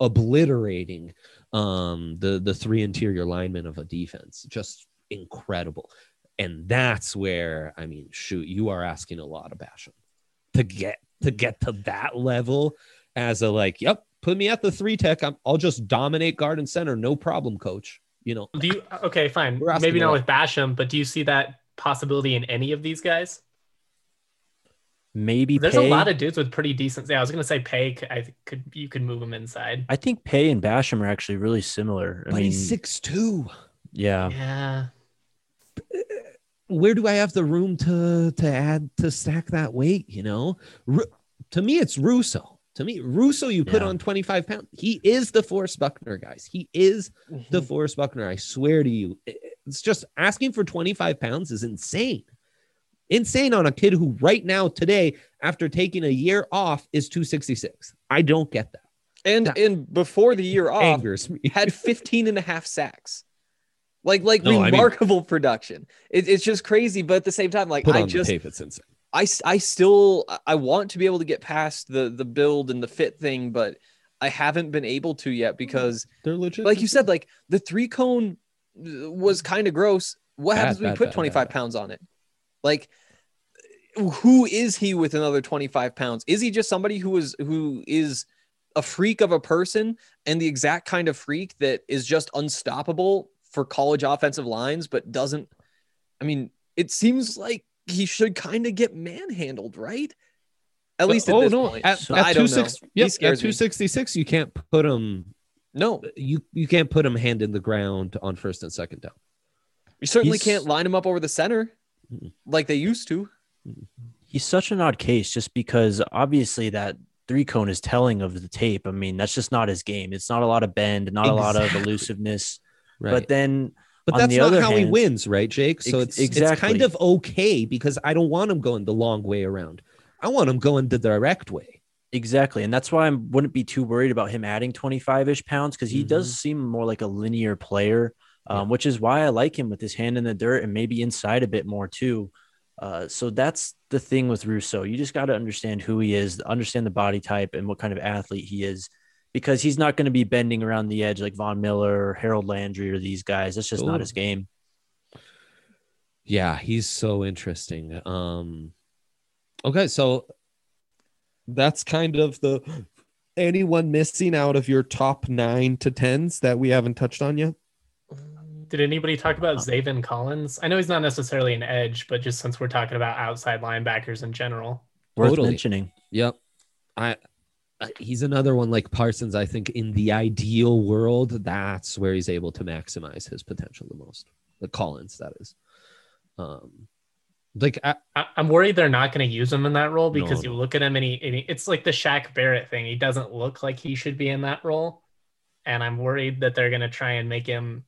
obliterating um the the three interior linemen of a defense. Just incredible. And that's where I mean, shoot, you are asking a lot of Basham to get to get to that level as a like, yep, put me at the three tech. I'm, I'll just dominate guard and center, no problem, coach. You know, Do you okay, fine. Maybe not with Basham, but do you see that possibility in any of these guys? Maybe There's Paye. a lot of dudes with pretty decent. Yeah, I was gonna say Paye. I could you could move him inside. I think Paye and Basham are actually really similar. I but mean, he's six two. yeah. Yeah, Where do I have the room to to add to stack that weight? You know, Ru- to me, it's Rousseau. To me, Rousseau, you put Yeah. on 25 pounds. He is the Forrest Buckner, guys. He is the Mhm. Forrest Buckner. I swear to you, it's just asking for 25 pounds is insane. Insane on a kid who, right now, today, after taking a year off, is 266. I don't get that. and and before the year off, Angers me. had 15 and a half sacks. Like like No, I mean- remarkable production. It, it's just crazy, but at the same time, like I just the tape. It's insane. I I still I want to be able to get past the the build and the fit thing, but I haven't been able to yet mm, because They're legit. like you said, like the three cone uh, was mm. kind of gross. What Bad, happens when you put bad, 25 bad. pounds on it? Like uh, who is he with another 25 pounds? Is he just somebody who is who is a freak of a person and the exact kind of freak that is just unstoppable for college offensive lines, but doesn't I mean, it seems like he should kind of get manhandled, right? At least at oh this no, point. at, So- at I don't two know. six, He yep, at scares me. 266, you can't put him. no, You you can't put him hand in the ground on first and second down. you certainly He's- can't line him up over the center. Like they used to. He's such an odd case just because obviously that three cone is telling of the tape. I mean, that's just not his game. It's not a lot of bend, not a lot of elusiveness. Right. But then But On that's not how he wins, right, Jake? So it's it's kind of okay because I don't want him going the long way around. I want him going the direct way. Exactly. And that's why I wouldn't be too worried about him adding 25 ish pounds because he does seem more like a linear player, um, which is why I like him with his hand in the dirt and maybe inside a bit more too. Uh, so that's the thing with Rousseau. You just got to understand who he is, understand the body type and what kind of athlete he is because he's not going to be bending around the edge like Von Miller or Harold Landry or these guys. That's just not his game. Yeah, he's so interesting. Um okay, so that's kind of the anyone missing out of your top nine to tens that we haven't touched on yet? Did anybody talk about Zaven Collins? I know he's not necessarily an edge, but just since we're talking about outside linebackers in general, Worth Totally. mentioning. Yep. I he's another one like Parsons. I think in the ideal world, that's where he's able to maximize his potential the most. The Collins, that is. Um, like I, I'm worried they're not going to use him in that role because No, you look at him and he, and he- it's like the Shaq Barrett thing. He doesn't look like he should be in that role, and I'm worried that they're going to try and make him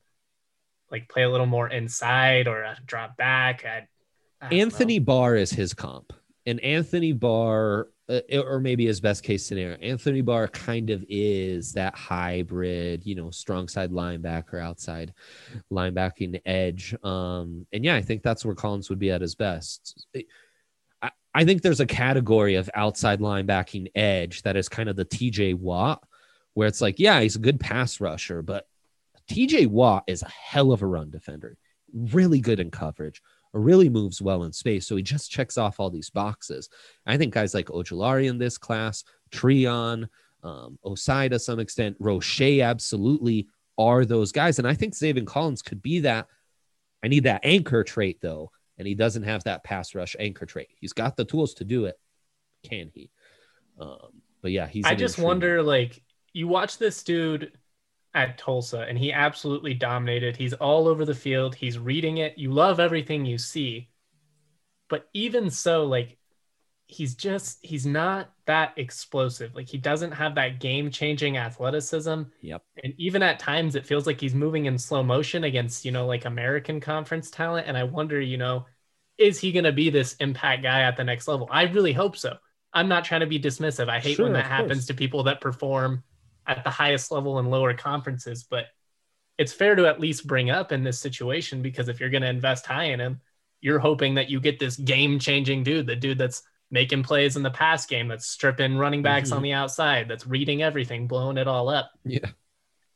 like play a little more inside or uh, drop back. I, I Anthony know. Barr is his comp, and Anthony Barr, uh, or maybe his best case scenario, Anthony Barr kind of is that hybrid, you know, strong side linebacker, outside linebacking edge. Um, and yeah, I think that's where Collins would be at his best. I, I think there's a category of outside linebacking edge that is kind of the TJ Watt, where it's like, yeah, he's a good pass rusher, but TJ Watt is a hell of a run defender, really good in coverage really moves well in space. So he just checks off all these boxes. I think guys like Ojulari in this class, Tryon, um, Ossai to some extent, Roche absolutely are those guys. And I think Zaven Collins could be that. I need that anchor trait though. And he doesn't have that pass rush anchor trait. He's got the tools to do it. Can he? Um, but yeah, he's. I just intriguing- wonder, like, you watch this dude at Tulsa, and he absolutely dominated. He's all over the field. He's reading it. You love everything you see, but even so, like, he's just he's not that explosive. Like, he doesn't have that game-changing athleticism. Yep. And even at times, it feels like he's moving in slow motion against, you know, like American conference talent. And I wonder, you know, is he going to be this impact guy at the next level? I really hope so. I'm not trying to be dismissive. I hate Sure, when that happens to people that perform at the highest level in lower conferences, but it's fair to at least bring up in this situation because if you're going to invest high in him, you're hoping that you get this game changing dude, the dude that's making plays in the pass game, that's stripping running backs Mhm. on the outside, that's reading everything, blowing it all up. Yeah.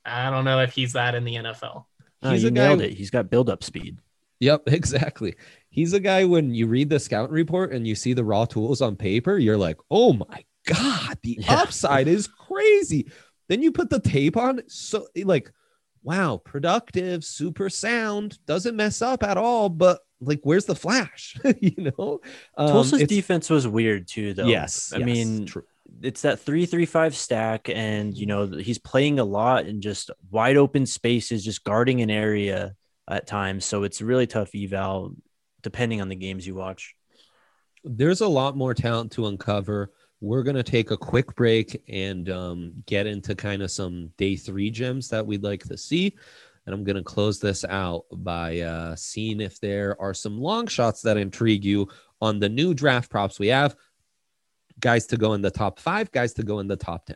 I don't know if he's that in the NFL. No, He's you a guy- nailed it. He's got build up speed. Yep, exactly. He's a guy when you read the scout report and you see the raw tools on paper, you're like, oh my God, the Yeah. upside is crazy. Then you put the tape on, so like, wow, productive, super sound, doesn't mess up at all, but like, where's the flash? you know? Um, Tulsa's defense was weird too, though. Yes. I yes, mean, true. it's that three three five stack, and you know he's playing a lot in just wide open spaces, just guarding an area at times. So it's really tough eval, depending on the games you watch. there's a lot more talent to uncover. We're going to take a quick break and um, get into kind of some day three gems that we'd like to see. And I'm going to close this out by uh, seeing if there are some long shots that intrigue you on the new draft props we have. Guys to go in the top five, guys to go in the top 10.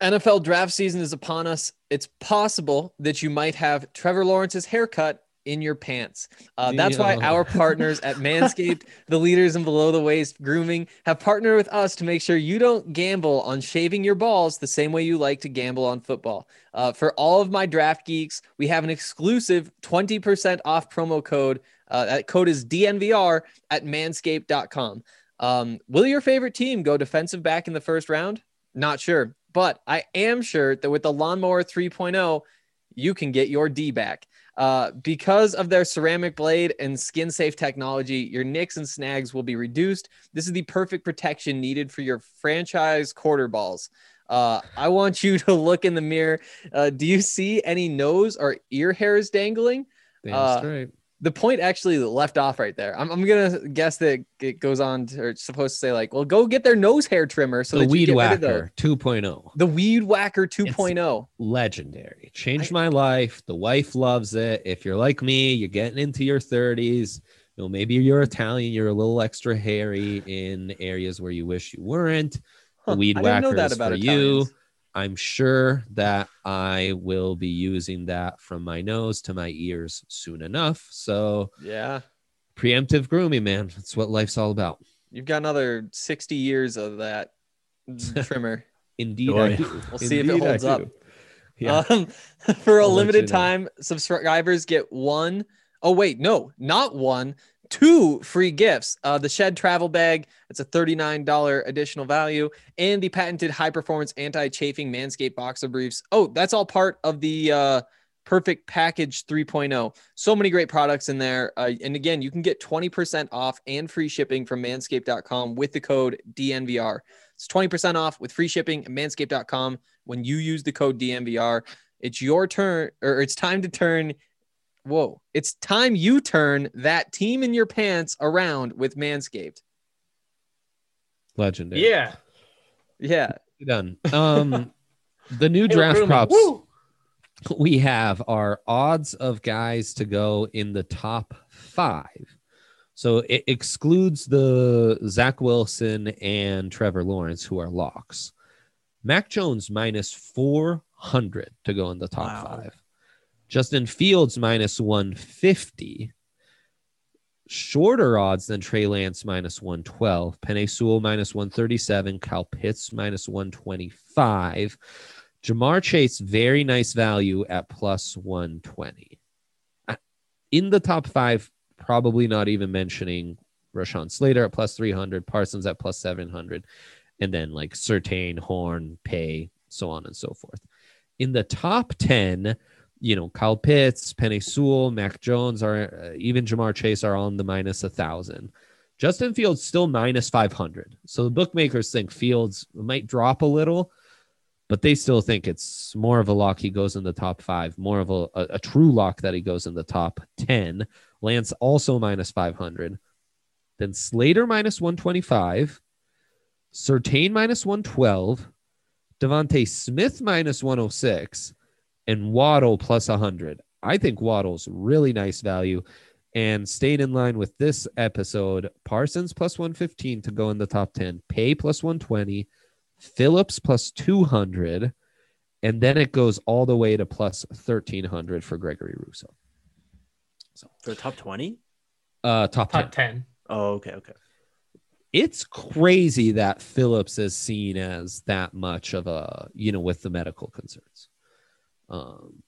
NFL draft season is upon us. It's possible that you might have Trevor Lawrence's haircut in your pants. Uh, that's why our partners at Manscaped, the leaders in below the waist grooming, have partnered with us to make sure you don't gamble on shaving your balls the same way you like to gamble on football. Uh, for all of my draft geeks, we have an exclusive 20% off promo code. Uh, that code is DNVR at manscaped.com. Um, will your favorite team go defensive back in the first round? Not sure, but I am sure that with the Lawnmower 3.0, you can get your D back. Uh, because of their ceramic blade and skin safe technology, your nicks and snags will be reduced. This is the perfect protection needed for your franchise quarter balls. Uh, I want you to look in the mirror. Uh, do you see any nose or ear hairs dangling? Damn Uh, straight. The point actually left off right there. I'm, I'm gonna guess that it goes on to, or it's supposed to say like, well, go get their nose hair trimmer so the Weed get rid of Whacker 2.0. the weed whacker 2.0. legendary. Changed I- my life. The wife loves it. If you're like me, you're getting into your 30s. You know, maybe you're Italian, you're a little extra hairy in areas where you wish you weren't. Huh, The weed I didn't know whacker is for you. Italians. I'm sure that I will be using that from my nose to my ears soon enough. So, Yeah, preemptive grooming, man. That's what life's all about. you've got another 60 years of that trimmer. Indeed, Boy. I do. We'll see if it holds up. Yeah. Um, for a I'll limited you know. time, subscribers get one oh wait, no, not one, two free gifts. Uh, the Shed travel bag, it's a $39 additional value, and the patented high performance anti chafing Manscaped boxer briefs. Oh, that's all part of the uh, perfect package 3.0. So many great products in there. Uh, and again, you can get 20% off and free shipping from manscaped.com with the code DNVR. It's 20% off with free shipping at manscaped.com when you use the code DNVR. It's your turn, or it's time to turn. Whoa, it's time you turn that team in your pants around with Manscaped. Legendary. Yeah. Yeah. done. Um, the new Hail draft props Woo! we have are odds of guys to go in the top five. So it excludes the Zach Wilson and Trevor Lawrence, who are locks. Mac Jones minus 400 to go in the top Wow. five. Justin Fields minus 150. Shorter odds than Trey Lance minus 112. Penei Sewell minus 137. Kyle Pitts minus 125. Ja'Marr Chase, very nice value at plus 120. Uh, In the top five, probably not even mentioning Rashawn Slater at plus 300, Parsons at plus 700, and then like Surtain, Horn, Paye, so on and so forth. In the top 10, you know, Kyle Pitts, Penei Sewell, Mac Jones are uh, even Ja'Marr Chase are on the minus a thousand. Justin Fields still minus 500. So the bookmakers think Fields might drop a little, but they still think it's more of a lock he goes in the top five, more of a, a, a true lock that he goes in the top 10. Lance also minus 500. Then Slater minus 125, Surtain minus 112, DeVonta Smith minus 106, and Waddle plus 100. I think Waddle's really nice value. And staying in line with this episode, Parsons plus 115 to go in the top 10, Paye plus 120, Phillips plus 200, and then it goes all the way to plus 1300 for Gregory Rousseau. So for the top 20? Uh, top 10. Top 10. Oh, okay, okay. It's crazy that Phillips is seen as that much of a, you know, with the medical concerns. Um,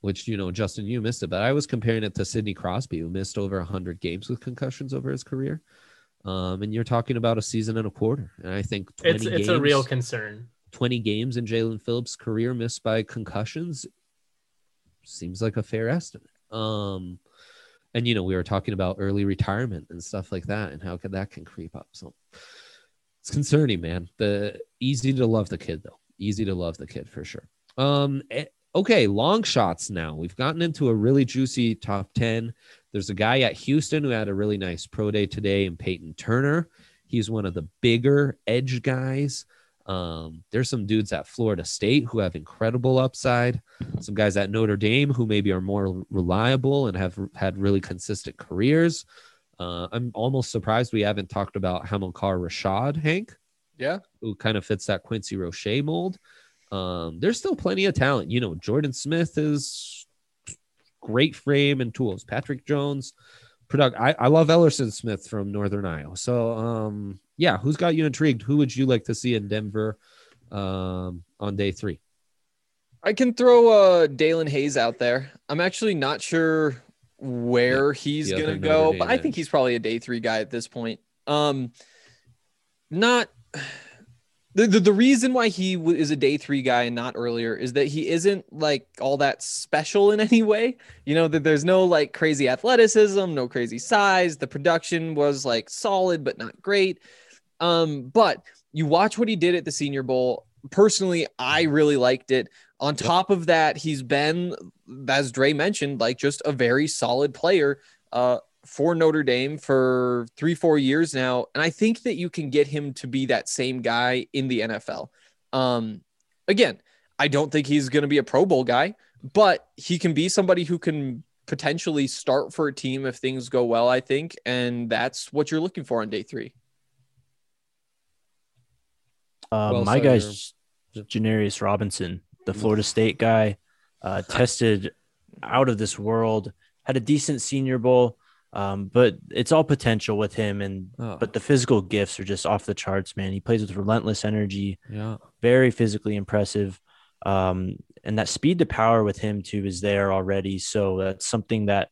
which, you know, Justin, you missed it, but I was comparing it to Sidney Crosby, who missed over 100 games with concussions over his career. Um, and you're talking about a season and a quarter. And I think 20 It's it's a real concern. 20 games in Jaelan Phillips' career missed by concussions seems like a fair estimate. Um, and you know, we were talking about early retirement and stuff like that, and how could that can creep up. So it's concerning, man. The easy to love the kid though, easy to love the kid for sure. Um, okay, long shots now. We've gotten into a really juicy top 10. There's a guy at Houston who had a really nice pro day today, and Peyton Turner. He's one of the bigger edge guys. Um, there's some dudes at Florida State who have incredible upside. Some guys at Notre Dame who maybe are more reliable and have had really consistent careers. Uh, I'm almost surprised we haven't talked about Hamilcar Rashed, Hank, Yeah. who kind of fits that Quincy Roche mold. Um, there's still plenty of talent. You know, Jordan Smith is great frame and tools. Patrick Jones, product. I, I love Ellerson Smith from Northern Iowa. So, um, yeah, who's got you intrigued? Who would you like to see in Denver um, on day three? I can throw uh Daelin Hayes out there. I'm actually not sure where he's gonna go, but I think he's probably a day three guy at this point. Um, not the the, the reason why he w- is a day three guy and not earlier is that he isn't like all that special in any way. You know that there's no like crazy athleticism, no crazy size. The production was like solid but not great. Um, but you watch what he did at the Senior Bowl. Personally, I really liked it. On top of that, he's been, as Dre mentioned, like just a very solid player uh, for Notre Dame for three, four years now. And I think that you can get him to be that same guy in the NFL. Um, again, I don't think he's going to be a Pro Bowl guy, but he can be somebody who can potentially start for a team if things go well, I think. And that's what you're looking for on day three. Uh, Well my said, guy's Janarius Robinson, the Florida State guy, uh, tested out of this world, had a decent Senior Bowl, um, but it's all potential with him. And Oh, but the physical gifts are just off the charts, man. He plays with relentless energy, yeah. very physically impressive, um, and that speed to power with him too is there already. So that's something that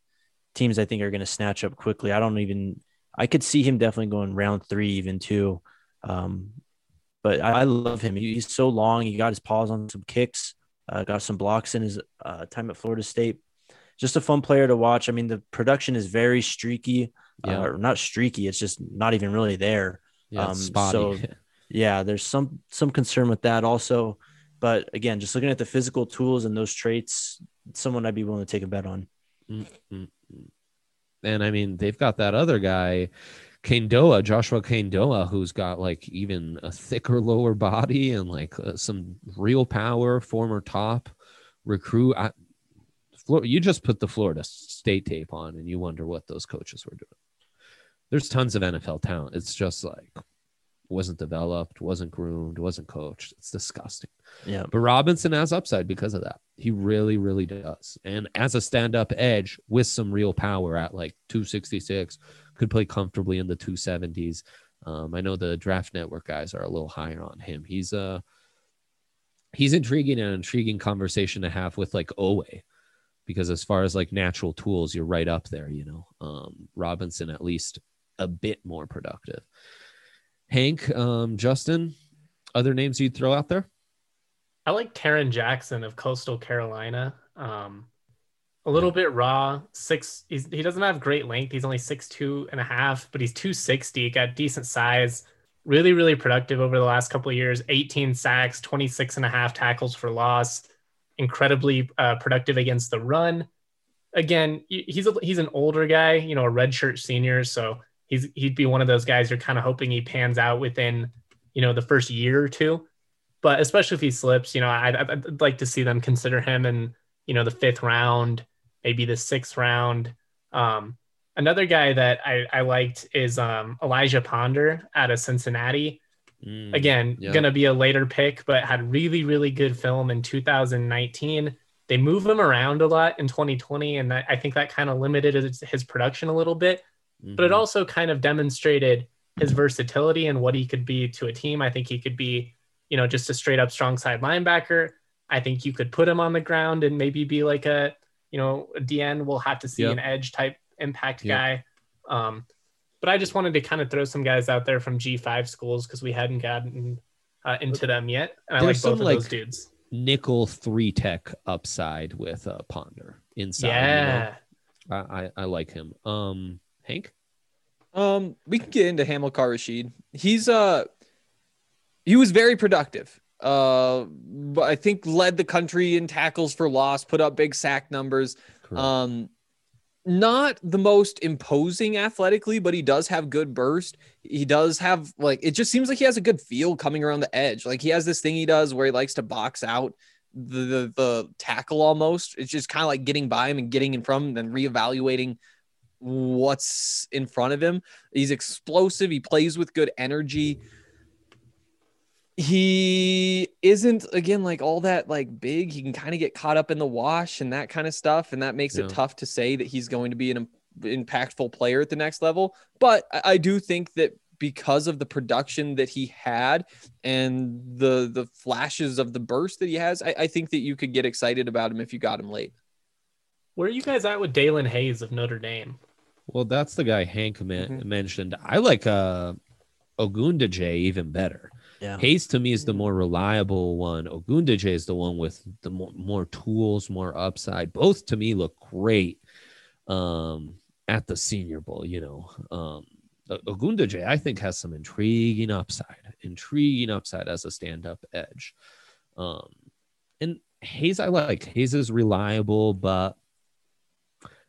teams I think are going to snatch up quickly. I don't even. I could see him definitely going round three, even too. Um, but I, I love him. He- He's so long. He got his paws on some kicks, uh, got some blocks in his uh, time at Florida State. Just a fun player to watch. I mean, the production is very streaky, Yeah. uh, or not streaky. It's just not even really there. Yeah. um, spotty. so- Yeah, there's some some concern with that also. But again, just looking at the physical tools and those traits, someone I'd be willing to take a bet on. and I mean, they've got that other guy, Kaindoh, Joshua Kaindoh, who's got like even a thicker lower body and like uh, some real power, former top recruit. I, you just put the Florida State tape on and you wonder what those coaches were doing. There's tons of NFL talent. It's just like wasn't developed, wasn't groomed, wasn't coached. It's disgusting. Yeah. But Robinson has upside because of that. He really, really does. And as a stand up edge with some real power at like 266, could play comfortably in the 270s. Um, I know the draft network guys are a little higher on him. He's uh he's intriguing and an intriguing conversation to have with like Oweh because as far as like natural tools, you're right up there, you know. Um, Robinson at least a bit more productive. Hank, um, Justin, other names you'd throw out there? I like Tarron Jackson of Coastal Carolina. Um, a little bit raw. Six. He's, he doesn't have great length. He's only six two and a half, but he's two sixty. Got decent size. Really, really productive over the last couple of years. 18 sacks, 26 and a half tackles for loss. Incredibly uh, productive against the run. Again, he's a, he's an older guy. You know, a redshirt senior, so he's he'd be one of those guys you're kind of hoping he pans out within you know the first year or two but especially if he slips, you know, I'd, I'd like to see them consider him in, you know, the fifth round, maybe the sixth round. Um, another guy that I, I liked is um, Elijah Ponder out of Cincinnati. Mm, Again, yeah. going to be a later pick, but had really, really good film in 2019. They move him around a lot in 2020, and that, I think that kind of limited his, his production a little bit but it mhm. also kind of demonstrated his versatility and what he could be to a team. I think he could be, you know, just a straight up strong side linebacker. I think you could put him on the ground and maybe be like a, you know, a DN. We'll have to see Yeah. an edge type impact Yeah. guy. Um, but I just wanted to kind of throw some guys out there from G5 schools because we hadn't gotten uh, into them yet. And I like There's both some, of like, those dudes. nickel three tech upside with uh, Ponder inside. you know? Yeah. I, I I like him. Um, Hank. Um, we can get into Hamilcar Rashed. He's uh he was very productive. Uh, but I think led the country in tackles for loss, put up big sack numbers. Correct. Um, not the most imposing athletically, but he does have good burst. He does have like it just seems like he has a good feel coming around the edge. Like he has this thing he does where he likes to box out the the, the tackle almost. It's just kind of like getting by him and getting in front, and then reevaluating what's in front of him. He's explosive. He plays with good energy. He isn't again like all that like big. He can kind of get caught up in the wash and that kind of stuff, and that makes Yeah. it tough to say that he's going to be an impactful player at the next level. But I, I do think that because of the production that he had and the the flashes of the burst that he has, I, I think that you could get excited about him if you got him late. Where are you guys at with Daelin Hayes of Notre Dame? Well, that's the guy Hank men- Mhm. mentioned. I like uh Ogundeji even better. Yeah. Hayes to me is the more reliable one. Ogundeji is the one with the more, more tools, more upside. Both to me look great um, at the Senior Bowl. You know, um, O- Ogundeji I think has some intriguing upside, intriguing upside as a stand-up edge. Um, and Hayes I like. Hayes is reliable, but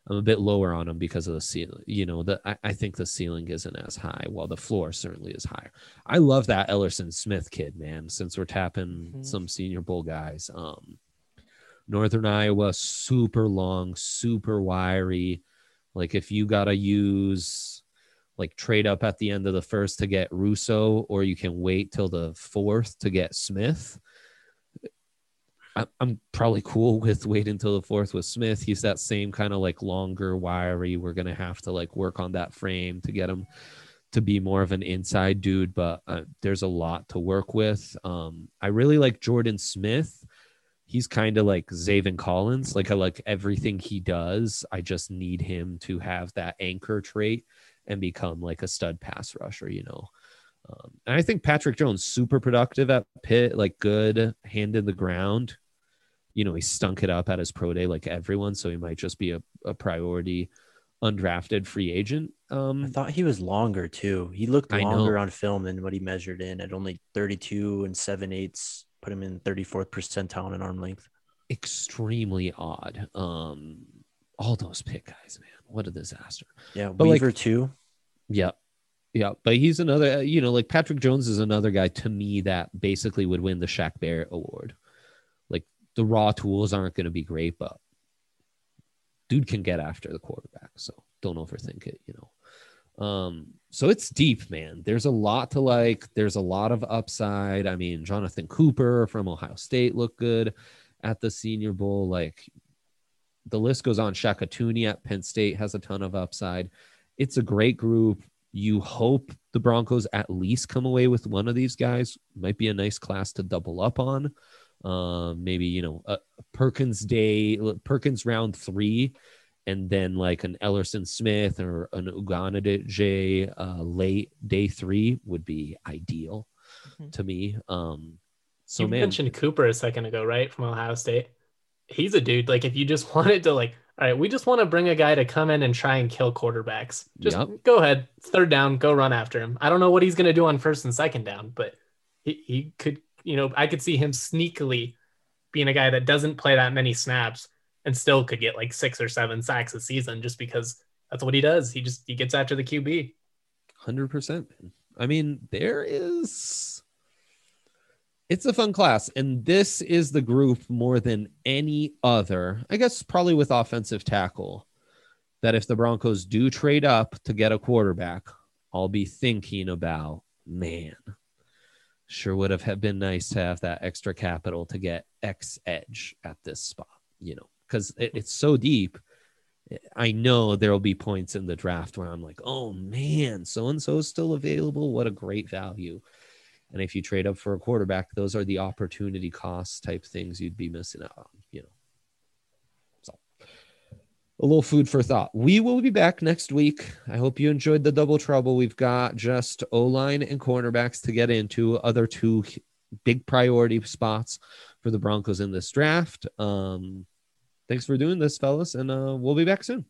I'm a bit lower on him because of the ceiling. You know, the I, I think the ceiling isn't as high, while the floor certainly is higher. I love that Ellerson Smith kid, man. Since we're tapping Mhm. some Senior Bowl guys, um, Northern Iowa, super long, super wiry. Like if you gotta use like trade up at the end of the first to get Rousseau, or you can wait till the fourth to get Smith. I- I'm probably cool with waiting until the fourth with Smith. He's that same kind of like longer, wiry. We're gonna have to like work on that frame to get him to be more of an inside dude, but uh, there's a lot to work with. Um, I really like Jordan Smith. He's kind of like Zaven Collins. Like I like everything he does. I just need him to have that anchor trait and become like a stud pass rusher. You know. Um, and I think Patrick Jones super productive at Pitt, like good hand in the ground. You know, he stunk it up at his pro day like everyone, so he might just be a, a priority undrafted free agent. Um, I thought he was longer too. He looked longer on film than what he measured in at only 32 and 7 eighths, put him in 34th percentile in arm length. extremely odd. Um, all those Pitt guys, man, what a disaster. Yeah, But, like- Weaver too. Yeah. Yeah. But he's another, you know, like Patrick Jones is another guy to me that basically would win the Shaq Barrett award. The raw tools aren't going to be great, but dude can get after the quarterback. So don't overthink it, you know. Um, so it's deep, man. There's a lot to like. There's a lot of upside. I mean, Jonathan Cooper from Ohio State looked good at the Senior Bowl. Like the list goes on. Shaka Toney at Penn State has a ton of upside. It's a great group. You hope the Broncos at least come away with one of these guys. Might be a nice class to double up on. Um, maybe you know a Perkins day, Perkins round three, and then like an Elerson Smith or an Ogundeji uh, late day three would be ideal Mhm. to me. Um, so you man, mentioned Cooper a second ago, right? From Ohio State. He's a dude. Like if you just wanted to like, all right, we just want to bring a guy to come in and try and kill quarterbacks. Just Yep. go ahead. Third down, go run after him. I don't know what he's gonna do on first and second down, but he, he could, you know, I could see him sneakily being a guy that doesn't play that many snaps and still could get like six or seven sacks a season just because that's what he does. He just he gets after the QB. Hundred percent. I mean, there is. It's a fun class, and this is the group more than any other. I guess probably with offensive tackle, that if the Broncos do trade up to get a quarterback, I'll be thinking about man. Sure would have been nice to have that extra capital to get X edge at this spot, you know, because it, it's so deep. I know there will be points in the draft where I'm like, oh man, so and so is still available. What a great value. And if you trade up for a quarterback, those are the opportunity cost type things you'd be missing out on, you know. So a little food for thought. We will be back next week. I hope you enjoyed the double trouble. We've got just O line and cornerbacks to get into, other two big priority spots for the Broncos in this draft. Um, thanks for doing this, fellas, and uh, we'll be back soon.